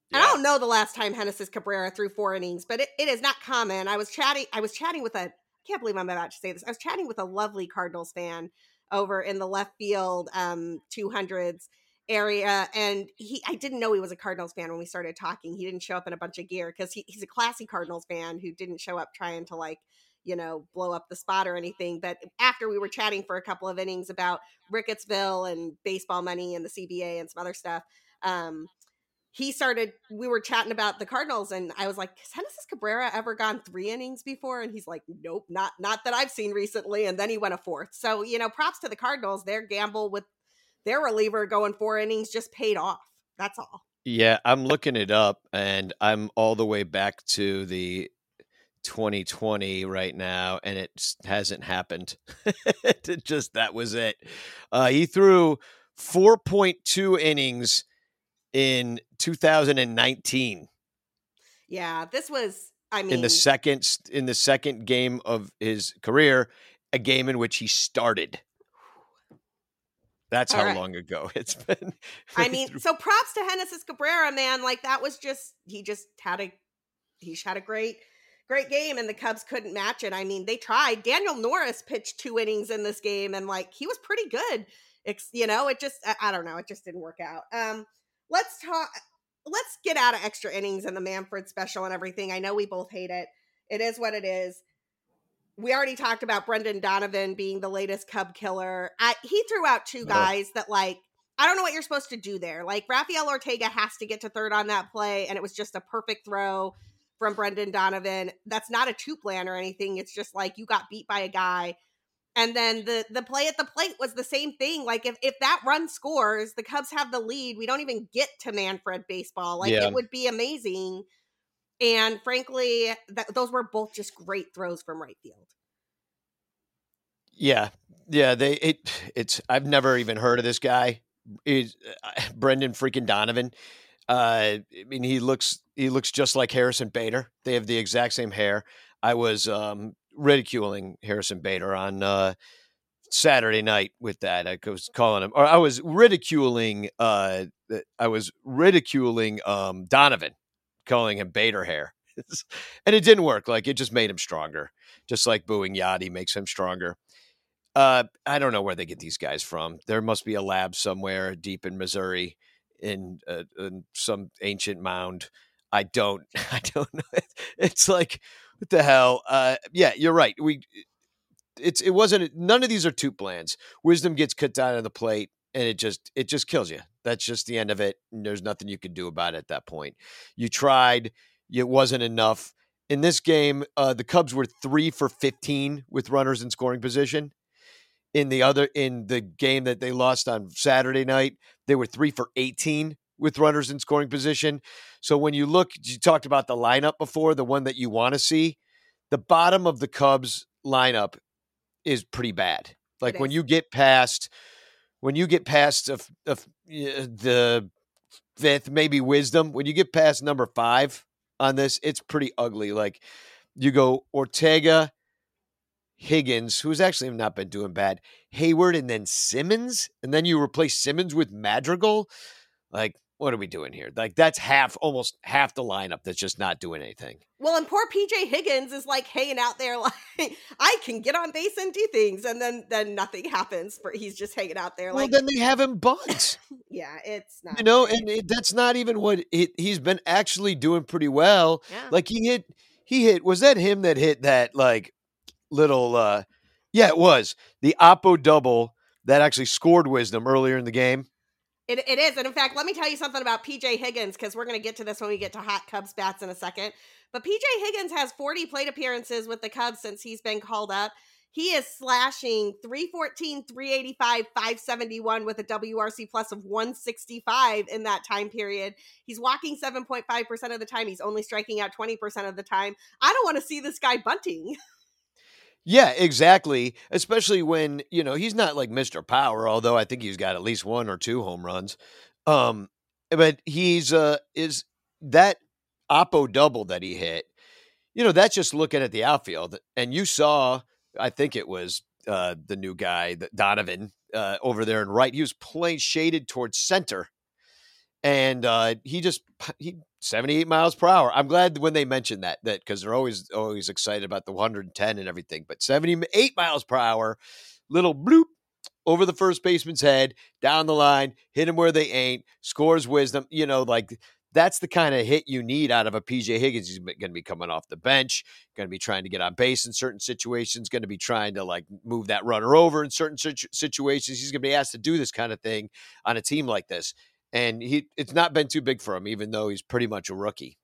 Yeah. And I don't know the last time Genesis Cabrera threw four innings, but it, it is not common. I was chatting. I was chatting with a. I can't believe I'm about to say this. I was chatting with a lovely Cardinals fan over in the left field um 200s area and he i didn't know he was a cardinals fan when we started talking he didn't show up in a bunch of gear because he, he's a classy cardinals fan who didn't show up trying to like you know, blow up the spot or anything. But after we were chatting for a couple of innings about Rickettsville and baseball money and the CBA and some other stuff, um, he started we were chatting about the cardinals and i was like has genesis cabrera ever gone three innings before and he's like nope not not that i've seen recently and then he went a fourth so you know props to the cardinals their gamble with their reliever going four innings just paid off that's all yeah i'm looking it up and i'm all the way back to the 2020 right now and it hasn't happened it just that was it uh, he threw 4.2 innings in 2019. Yeah, this was I mean in the second in the second game of his career, a game in which he started. That's how right. long ago it's been. I mean, so props to Genesis Cabrera, man. Like that was just he just had a he had a great great game and the Cubs couldn't match it. I mean, they tried. Daniel Norris pitched two innings in this game and like he was pretty good. It's, you know, it just I, I don't know, it just didn't work out. Um let's talk let's get out of extra innings and the Manfred special and everything. I know we both hate it. It is what it is. We already talked about Brendan Donovan being the latest Cub killer. I, he threw out two guys oh. that like I don't know what you're supposed to do there. Like Rafael Ortega has to get to third on that play, and it was just a perfect throw from Brendan Donovan. That's not a TOOTBLAN or anything. It's just like you got beat by a guy and then the the play at the plate was the same thing. Like if if that run scores, the Cubs have the lead. We don't even get to Manfred baseball. Like yeah. it would be amazing. And frankly, that, those were both just great throws from right field. Yeah, yeah. They it it's I've never even heard of this guy. Is uh, Brendan freaking Donovan? Uh, I mean, he looks he looks just like Harrison Bader. They have the exact same hair. I was um, ridiculing Harrison Bader on uh, Saturday night with that. I was calling him, or I was ridiculing. Uh, I was ridiculing um, Donovan, calling him Bader hair, and it didn't work. Like it just made him stronger, just like booing Yadi makes him stronger. Uh, I don't know where they get these guys from. There must be a lab somewhere deep in Missouri, in, uh, in some ancient mound. I don't. I don't know. It's like what the hell? Uh, yeah, you're right. We it's it wasn't none of these are TOOTBLANs. Wisdom gets cut down on the plate and it just it just kills you. That's just the end of it. there's nothing you can do about it at that point. You tried, it wasn't enough. In this game, uh, the Cubs were three for fifteen with runners in scoring position. In the other in the game that they lost on Saturday night, they were three for eighteen with runners in scoring position. So when you look, you talked about the lineup before, the one that you want to see. The bottom of the Cubs lineup is pretty bad. Like when you get past, when you get past a, a, eh, the fifth, maybe wisdom, when you get past number five on this, it's pretty ugly. Like you go Ortega, Higgins, who's actually not been doing bad, Heyward, and then Simmons, and then you replace Simmons with Madrigal. Like what are we doing here? Like that's half, almost half the lineup that's just not doing anything. Well, and poor PJ Higgins is like hanging out there, like I can get on base and do things, and then then nothing happens. For he's just hanging out there. Like Well, like then they have him bunt. yeah, it's not. You know, and it, that's not even what it, he's been actually doing pretty well. Yeah. Like he hit, he hit. Was that him that hit that like little? uh Yeah, it was the Oppo double that actually scored Wisdom earlier in the game. It, it is. And in fact, let me tell you something about PJ Higgins because we're going to get to this when we get to hot Cubs bats in a second. But PJ Higgins has 40 plate appearances with the Cubs since he's been called up. He is slashing 314, 385, 571 with a WRC plus of 165 in that time period. He's walking 7.5% of the time. He's only striking out 20% of the time. I don't want to see this guy bunting. Yeah, exactly. Especially when, you know, he's not like Mr. Power, although I think he's got at least one or two home runs. Um, but he's uh is that Oppo double that he hit, you know, that's just looking at the outfield. And you saw, I think it was uh the new guy, Donovan, uh, over there and right. He was playing shaded towards center and uh, he just he 78 miles per hour. I'm glad when they mentioned that that because they're always always excited about the 110 and everything, but 78 miles per hour, little bloop over the first baseman's head, down the line, hit him where they ain't, scores wisdom. You know, like that's the kind of hit you need out of a PJ Higgins. He's going to be coming off the bench, going to be trying to get on base in certain situations, going to be trying to like move that runner over in certain situations. He's going to be asked to do this kind of thing on a team like this. And he it's not been too big for him, even though he's pretty much a rookie.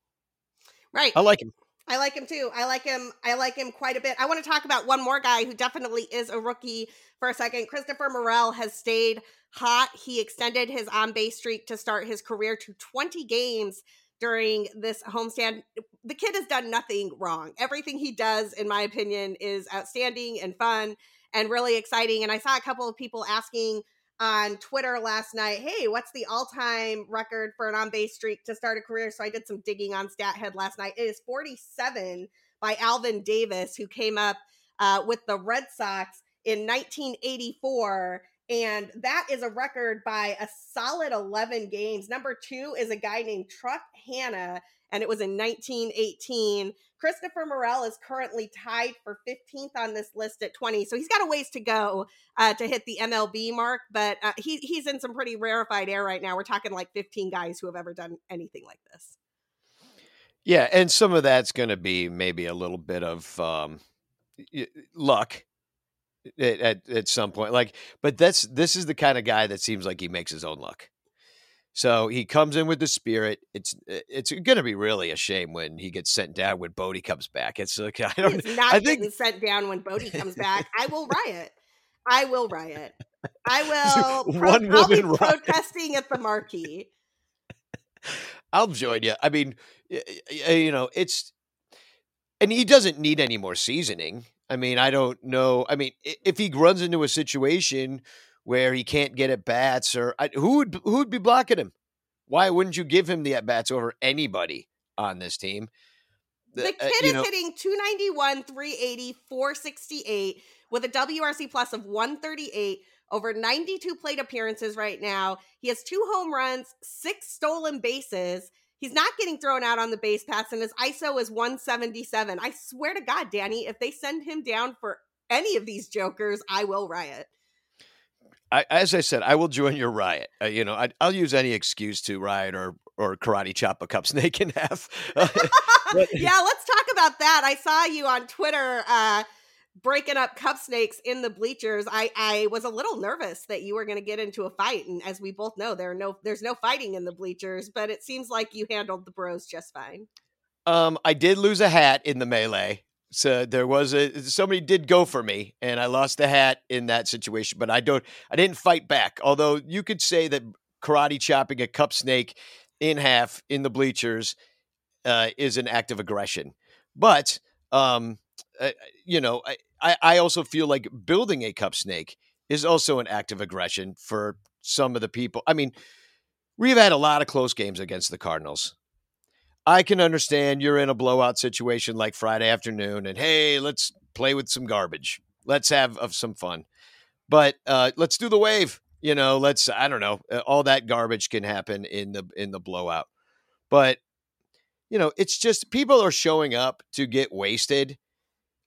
Right. I like him. I like him too. I like him. I like him quite a bit. I want to talk about one more guy who definitely is a rookie for a second. Christopher Morel has stayed hot. He extended his on base streak to start his career to 20 games during this homestand. The kid has done nothing wrong. Everything he does, in my opinion, is outstanding and fun and really exciting. And I saw a couple of people asking on Twitter last night, hey, what's the all time record for an on base streak to start a career? So I did some digging on StatHead last night. It is 47 by Alvin Davis, who came up uh, with the Red Sox in 1984. And that is a record by a solid 11 games. Number two is a guy named Truck Hannah, and it was in 1918. Christopher Morel is currently tied for 15th on this list at 20, so he's got a ways to go uh, to hit the MLB mark. But uh, he he's in some pretty rarefied air right now. We're talking like 15 guys who have ever done anything like this. Yeah, and some of that's going to be maybe a little bit of um, luck at, at, at some point. Like, but that's this is the kind of guy that seems like he makes his own luck. So he comes in with the spirit. It's eh, it's going to be really a shame when he gets sent down when Bote comes back. It's like I don't. He's not I think... getting sent down when Bote comes back. I will riot. I will riot. I will. Pro- One I'll be riot. protesting at the marquee. I'll join you. I mean, you know, it's and he doesn't need any more seasoning. I mean, I don't know. I mean, if he runs into a situation where he can't get at bats, or who would who would be blocking him? Why wouldn't you give him the at bats over anybody on this team? The, the uh, kid uh, is know, hitting 291, 380, 468 with a WRC plus of 138 over 92 plate appearances right now. He has two home runs, six stolen bases. He's not getting thrown out on the base paths, and his ISO is 177. I swear to God, Danny, if they send him down for any of these jokers, I will riot. I, as I said, I will join your riot. Uh, you know, I, will use any excuse to riot or or karate chop a cup snake in half. yeah, let's talk about that. I saw you on Twitter uh, breaking up cup snakes in the bleachers. I I was a little nervous that you were going to get into a fight, and as we both know, there are no there's no fighting in the bleachers. But it seems like you handled the bros just fine. Um, I did lose a hat in the melee. So there was a somebody did go for me, and I lost the hat in that situation. But I don't, I didn't fight back. Although you could say that karate chopping a cup snake in half in the bleachers uh, is an act of aggression. But um, uh, you know, I I also feel like building a cup snake is also an act of aggression for some of the people. I mean, we've had a lot of close games against the Cardinals. I can understand you're in a blowout situation like Friday afternoon, and hey, let's play with some garbage. Let's have of some fun, but uh, let's do the wave. You know, let's I don't know. Uh, all that garbage can happen in the in the blowout, but you know, it's just people are showing up to get wasted.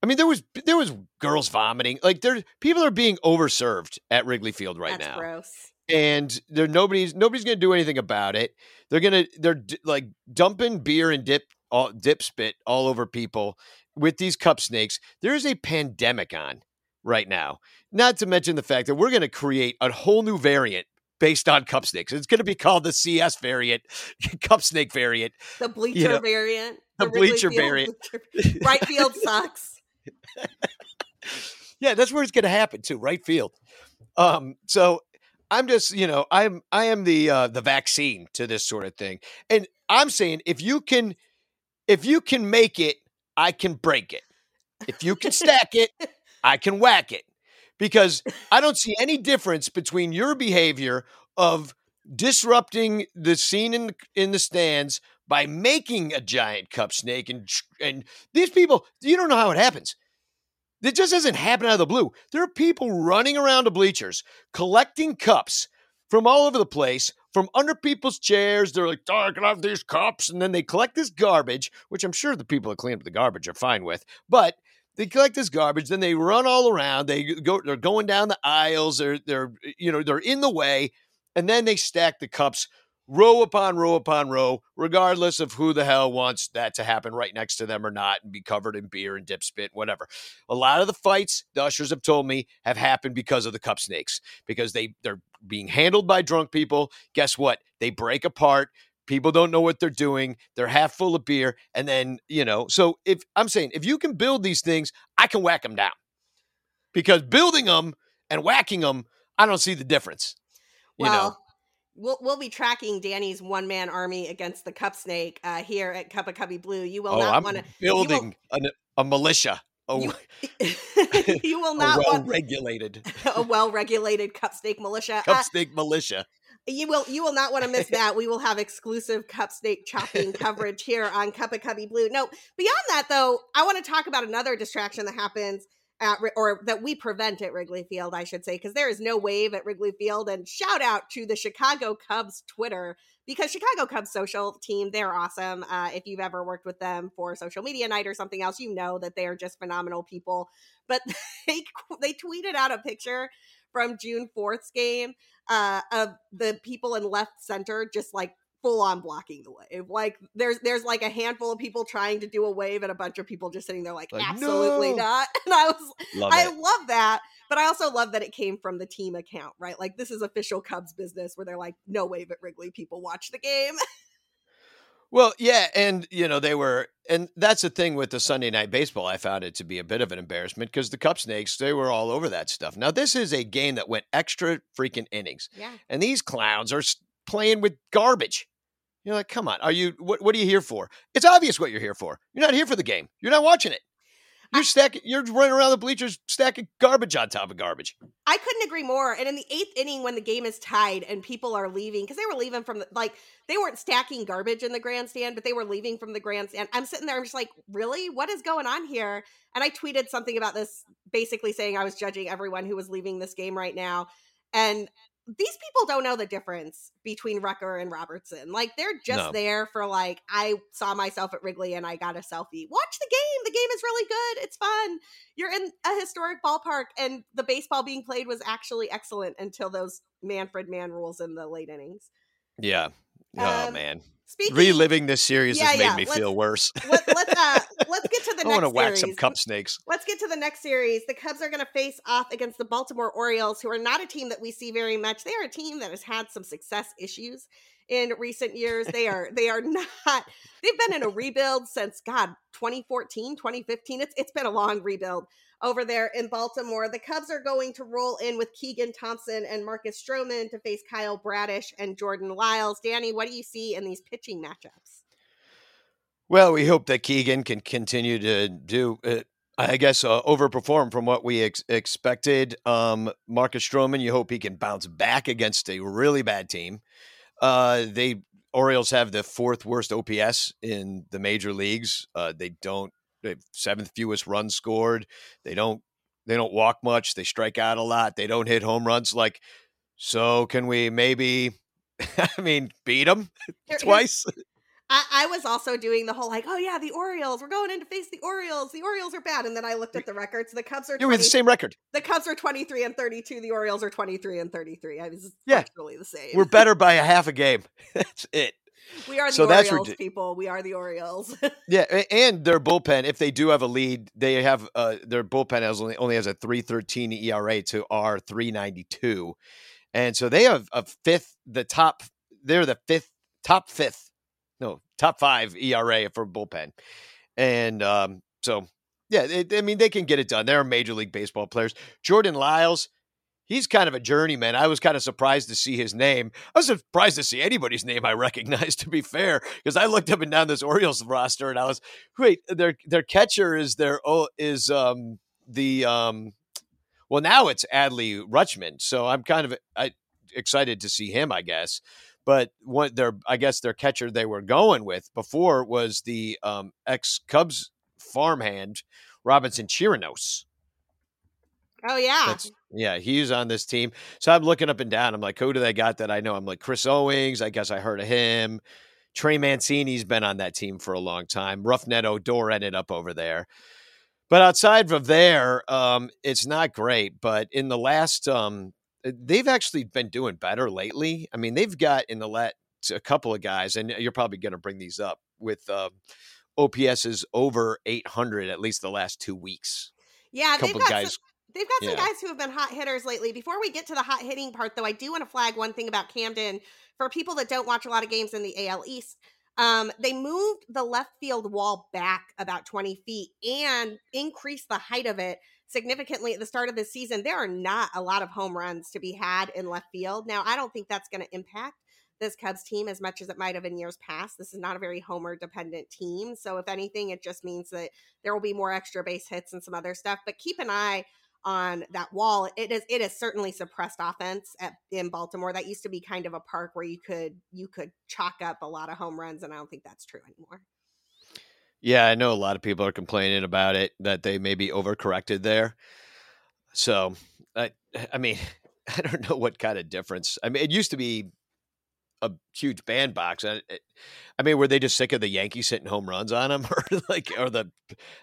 I mean, there was there was girls vomiting. Like there, people are being overserved at Wrigley Field right That's now. Gross and there nobody's nobody's going to do anything about it. They're going to they're like dumping beer and dip all, dip spit all over people with these cup snakes. There is a pandemic on right now. Not to mention the fact that we're going to create a whole new variant based on cup snakes. It's going to be called the CS variant, cup snake variant, the bleacher you know, variant, the, the bleacher variant. Bleacher. right field sucks. yeah, that's where it's going to happen too. Right field. Um, so I'm just, you know, I'm I am the uh, the vaccine to this sort of thing. And I'm saying if you can if you can make it, I can break it. If you can stack it, I can whack it. Because I don't see any difference between your behavior of disrupting the scene in in the stands by making a giant cup snake and and these people, you don't know how it happens. It just doesn't happen out of the blue. There are people running around the bleachers collecting cups from all over the place, from under people's chairs. They're like, oh, I can have these cups. And then they collect this garbage, which I'm sure the people that clean up the garbage are fine with. But they collect this garbage, then they run all around. They go, they're going down the aisles. They're, they're, you know, they're in the way, and then they stack the cups row upon row upon row, regardless of who the hell wants that to happen right next to them or not, and be covered in beer and dip spit, whatever. A lot of the fights, the ushers have told me, have happened because of the cup snakes, because they they're being handled by drunk people. Guess what? They break apart. People don't know what they're doing. They're half full of beer. And then, you know, so if I'm saying if you can build these things, I can whack them down. Because building them and whacking them, I don't see the difference. You well, know? We'll, we'll be tracking Danny's one man army against the Cup Snake uh, here at Cuppa Cubby Blue. You will oh, not want to building will, a, a militia. A, you, you will not well want regulated a well regulated Cup Snake militia. Cup Snake uh, militia. You will you will not want to miss that. We will have exclusive cup snake chopping coverage here on Cuppa Cubby Blue. No, beyond that though, I want to talk about another distraction that happens at or that we prevent at Wrigley Field, I should say, because there is no wave at Wrigley Field. And shout out to the Chicago Cubs Twitter because Chicago Cubs social team, they're awesome. Uh, if you've ever worked with them for social media night or something else, you know that they are just phenomenal people. But they they tweeted out a picture from June 4th's game uh, of the people in left center just like full on blocking the wave. Like there's there's like a handful of people trying to do a wave and a bunch of people just sitting there like, like absolutely no. not. And I was love I it. love that, but I also love that it came from the team account, right? Like this is official Cubs business where they're like, no wave at Wrigley, people watch the game. Well, yeah, and you know they were, and that's the thing with the Sunday night baseball. I found it to be a bit of an embarrassment because the Cup Snakes they were all over that stuff. Now this is a game that went extra freaking innings, yeah, and these clowns are playing with garbage. You're like, come on, are you? What What are you here for? It's obvious what you're here for. You're not here for the game. You're not watching it. You're stacking. You're running around the bleachers stacking garbage on top of garbage. I couldn't agree more. And in the eighth inning, when the game is tied and people are leaving because they were leaving from the like they weren't stacking garbage in the grandstand, but they were leaving from the grandstand. I'm sitting there, I'm just like, really, what is going on here? And I tweeted something about this, basically saying I was judging everyone who was leaving this game right now. And these people don't know the difference between Rucker and Robertson. Like they're just no. there for like I saw myself at Wrigley and I got a selfie. Watch the game. The game is really good. It's fun. You're in a historic ballpark and the baseball being played was actually excellent until those Manfred man rules in the late innings. Yeah. Oh um, man. Speaking, reliving this series yeah, has made yeah. me let's, feel worse. let, us uh, let's get to the I want to whack some cup snakes. Let's get to the next series. The Cubs are going to face off against the Baltimore Orioles, who are not a team that we see very much. They are a team that has had some success issues in recent years. They are they are not. They've been in a rebuild since God 2014, 2015. It's it's been a long rebuild over there in Baltimore. The Cubs are going to roll in with Keegan Thompson and Marcus Stroman to face Kyle Bradish and Jordan Lyles. Danny, what do you see in these pitching matchups? Well, we hope that Keegan can continue to do uh, I guess uh, overperform from what we ex- expected. Um, Marcus Stroman, you hope he can bounce back against a really bad team. Uh, they Orioles have the fourth worst OPS in the major leagues. Uh, they don't seventh fewest runs scored. They don't they don't walk much. They strike out a lot. They don't hit home runs. Like, so can we maybe? I mean, beat them twice. I, I, was also doing the whole like, oh yeah, the Orioles. We're going in to face the Orioles. The Orioles are bad, and then I looked at the records. The Cubs are 20, the same record. The Cubs are twenty three and thirty two. The Orioles are twenty three and thirty three. I was yeah, really the same. We're better by a half a game. That's it. We are the so Orioles, that's people. We are the Orioles. yeah, and their bullpen, if they do have a lead, they have uh, their bullpen has only, only has a three thirteen ERA to our three ninety two, and so they have a fifth, the top. They're the fifth, top fifth, no, top five ERA for bullpen, and um, so yeah, it, I mean they can get it done. They're major league baseball players. Jordan Lyles he's kind of a journeyman. I was kind of surprised to see his name. I was surprised to see anybody's name I recognized, to be fair, because I looked up and down this Orioles roster and I was, wait, their their catcher is their oh is um the um well now it's Adley Rutschman, so I'm kind of I, excited to see him, I guess. But what their I guess their catcher they were going with before was the um, ex Cubs farmhand Robinson Chirinos. Oh yeah. That's, yeah, he's on this team. So I'm looking up and down. I'm like, who do they got that I know? I'm like Chris Owings. I guess I heard of him. Trey Mancini's been on that team for a long time. Rougned Odor ended up over there. But outside of there, um, it's not great. But in the last, um, they've actually been doing better lately. I mean, they've got in the let a couple of guys, and you're probably going to bring these up with uh, OPS is over 800 at least the last two weeks. Yeah, they've got guys. Some, they've got some yeah. guys who have been hot hitters lately. Before we get to the hot hitting part, though, I do want to flag one thing about Camden for people that don't watch a lot of games in the AL East. Um, they moved the left field wall back about 20 feet and increased the height of it significantly at the start of the season. There are not a lot of home runs to be had in left field. Now, I don't think that's going to impact this Cubs team as much as it might have in years past. This is not a very homer dependent team. So, if anything, it just means that there will be more extra base hits and some other stuff. But keep an eye on that wall. It is it is certainly suppressed offense at, in Baltimore. That used to be kind of a park where you could you could chalk up a lot of home runs, and I don't think that's true anymore. Yeah, I know a lot of people are complaining about it that they maybe overcorrected there. So, I I mean, I don't know what kind of difference. I mean, it used to be a huge bandbox. I, I mean, were they just sick of the Yankees hitting home runs on them, or like, or the?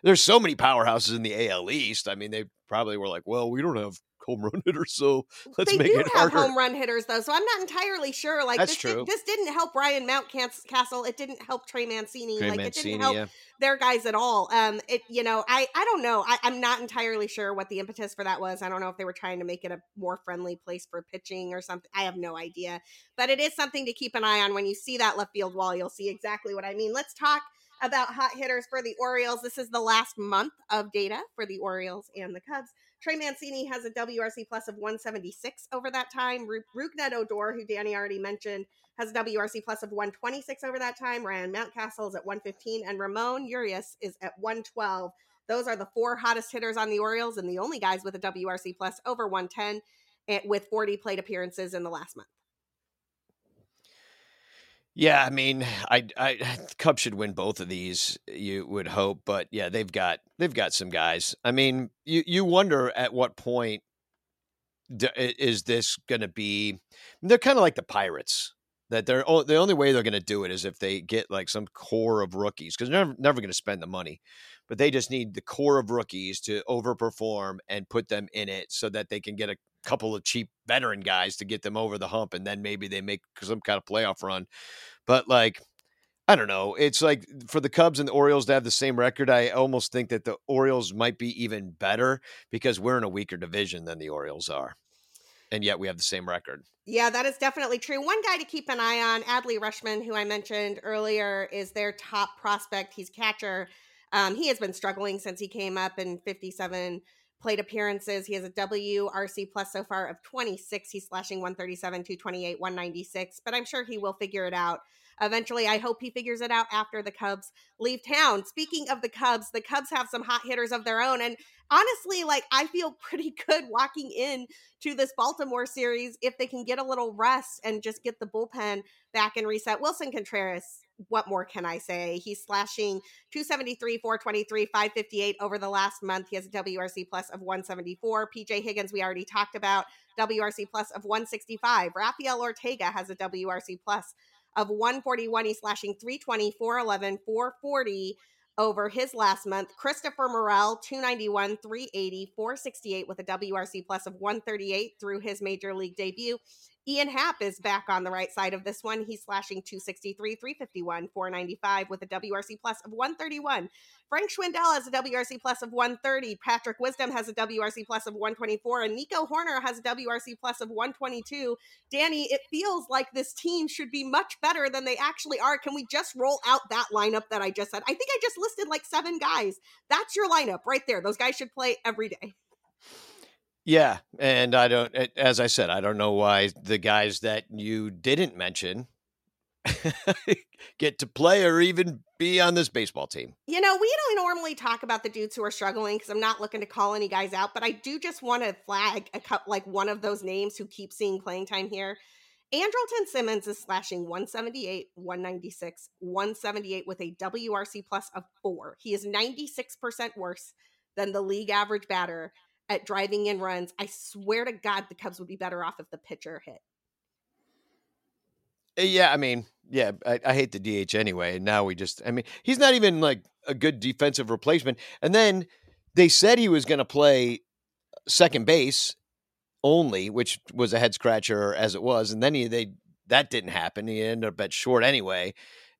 There's so many powerhouses in the AL East. I mean, they probably were like, well, we don't have home run hitters, so let's they make do it have harder. home run hitters though, so I'm not entirely sure. Like That's this, true. Did, this didn't help Ryan Mountcastle. It didn't help Trey Mancini. Trey like Mancini, it didn't help yeah. their guys at all. Um, it you know I I don't know. I, I'm not entirely sure what the impetus for that was. I don't know if they were trying to make it a more friendly place for pitching or something. I have no idea, but it is something to keep an eye on. When you see that left field wall, you'll see exactly what I mean. Let's talk about hot hitters for the Orioles. This is the last month of data for the Orioles and the Cubs. Trey Mancini has a WRC plus of 176 over that time. Rougned Odor, who Danny already mentioned, has a WRC plus of 126 over that time. Ryan Mountcastle is at 115, and Ramon Urias is at 112. Those are the four hottest hitters on the Orioles and the only guys with a WRC plus over 110 eh, with 40 plate appearances in the last month. Yeah, I mean, I, I Cubs should win both of these. You would hope, but yeah, they've got they've got some guys. I mean, you you wonder at what point is this going to be? They're kind of like the Pirates. That they're the only way they're going to do it is if they get like some core of rookies because they're never, never going to spend the money, but they just need the core of rookies to overperform and put them in it so that they can get a couple of cheap veteran guys to get them over the hump, and then maybe they make some kind of playoff run. But like, I don't know. It's like for the Cubs and the Orioles to have the same record, I almost think that the Orioles might be even better because we're in a weaker division than the Orioles are. And yet we have the same record. Yeah, that is definitely true. One guy to keep an eye on, Adley Rutschman, who I mentioned earlier, is their top prospect. He's catcher. Um, he has been struggling since he came up in 57 plate appearances. He has a WRC plus so far of 26. He's slashing 137, 228, 196, but I'm sure he will figure it out. Eventually, I hope he figures it out after the Cubs leave town. Speaking of the Cubs, the Cubs have some hot hitters of their own. And honestly, like I feel pretty good walking in to this Baltimore series if they can get a little rest and just get the bullpen back and reset. Willson Contreras what more can I say? He's slashing 273, 423, 558 over the last month. He has a WRC plus of 174. PJ Higgins, we already talked about, WRC plus of 165. Rafael Ortega has a WRC plus of 141. He's slashing 320, 411, 440 over his last month. Christopher Morel, 291, 380, 468 with a WRC plus of 138 through his major league debut. Ian Happ is back on the right side of this one. He's slashing 263, 351, 495 with a WRC plus of 131. Frank Schwindel has a WRC plus of 130. Patrick Wisdom has a WRC plus of 124. And Nico Hoerner has a WRC plus of 122. Danny, it feels like this team should be much better than they actually are. Can we just roll out that lineup that I just said? I think I just listed like seven guys. That's your lineup right there. Those guys should play every day. Yeah, and I don't. As I said, I don't know why the guys that you didn't mention get to play or even be on this baseball team. You know, we don't normally talk about the dudes who are struggling because I'm not looking to call any guys out, but I do just want to flag a cup like one of those names who keep seeing playing time here. Andrelton Simmons is slashing 178, 196, 178 with a WRC plus of four. He is 96% worse than the league average batter at driving in runs. I swear to God, the Cubs would be better off if the pitcher hit. Eh, yeah, I mean, yeah, I, I, hate the DH anyway. And Now we just, I mean, he's not even like a good defensive replacement. And then they said he was going to play second base only, which was a head scratcher as it was, and then he they that didn't happen. He ended up at short anyway,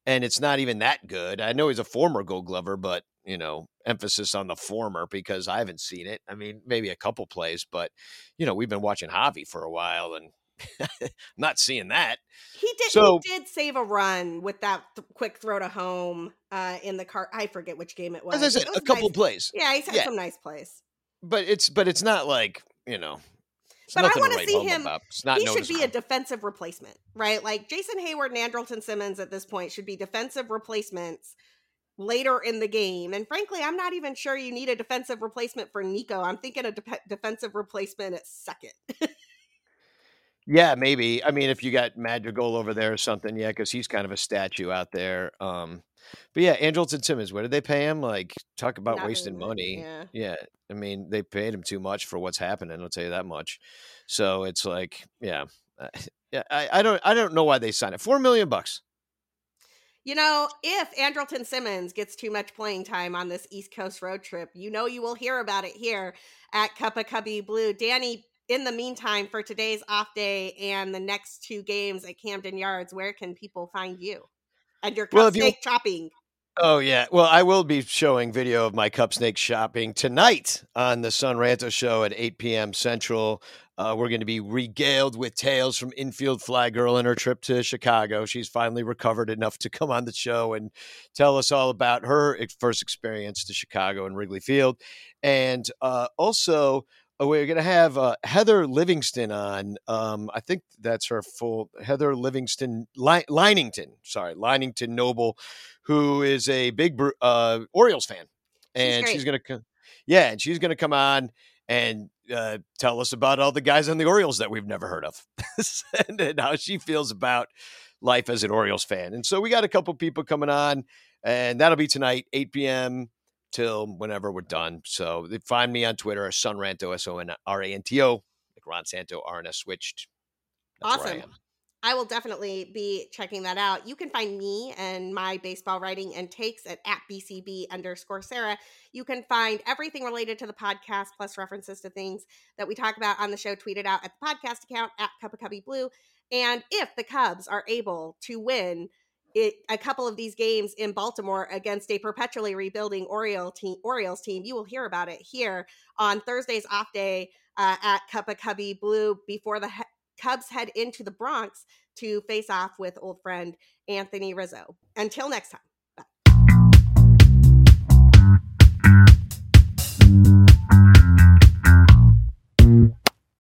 and it's not even that good. I know he's a former Gold Glover, but you know, emphasis on the former because I haven't seen it. I mean, maybe a couple plays, but you know, we've been watching Javi for a while and not seeing that. He did. So, he did save a run with that th- quick throw to home uh, in the car. I forget which game it was. As I said, a couple nice. plays. Yeah, he's had yeah. some nice plays. But it's but it's not like you know but I want to see him. he should be a defensive replacement, right? Like Jason Heyward and Andrelton Simmons at this point should be defensive replacements later in the game. And frankly, I'm not even sure you need a defensive replacement for Nico. I'm thinking a de- defensive replacement at second. yeah, maybe. I mean, if you got Madrigal over there or something, yeah, because he's kind of a statue out there. Um, but yeah, Andrelton Simmons, what did they pay him? Like, talk about Nothing, wasting money. Yeah. yeah. I mean, they paid him too much for what's happening. I'll tell you that much. So it's like, yeah, uh, yeah. I, I don't, I don't know why they signed it. Four million bucks. You know, if Andrelton Simmons gets too much playing time on this East Coast road trip, you know you will hear about it here at Cuppa Cubby Blue. Danny, in the meantime, for today's off day and the next two games at Camden Yards, where can people find you? and your cup well, snake you, shopping. Oh yeah. Well, I will be showing video of my cup snake shopping tonight on the Sonranto show at 8 p.m. Central. Uh, we're going to be regaled with tales from infield fly girl and her trip to Chicago. She's finally recovered enough to come on the show and tell us all about her first experience to Chicago and Wrigley Field. And uh, also, Oh, we're going to have uh, Heather Livingston on. Um, I think that's her full Heather Livingston Li- Linington. Sorry, Linington Noble, who is a big uh, Orioles fan, and she's, she's going to, yeah, and she's to come on and uh, tell us about all the guys on the Orioles that we've never heard of, and, and how she feels about life as an Orioles fan. And so we got a couple people coming on, and that'll be tonight, 8 p.m till whenever we're done. So find me on Twitter, Sonranto, S O N R A N T O, like Ron Santo, RNS switched. That's awesome. I, will definitely be checking that out. You can find me and my baseball writing and takes at, at BCB underscore Sara. You can find everything related to the podcast plus references to things that we talk about on the show tweeted out at the podcast account at Cuppa Cubby Blue. And if the Cubs are able to win it, a couple of these games in Baltimore against a perpetually rebuilding Oriole team, Orioles team. You will hear about it here on Thursday's off day uh, at Cuppa Cubby Blue before the he- Cubs head into the Bronx to face off with old friend Anthony Rizzo. Until next time.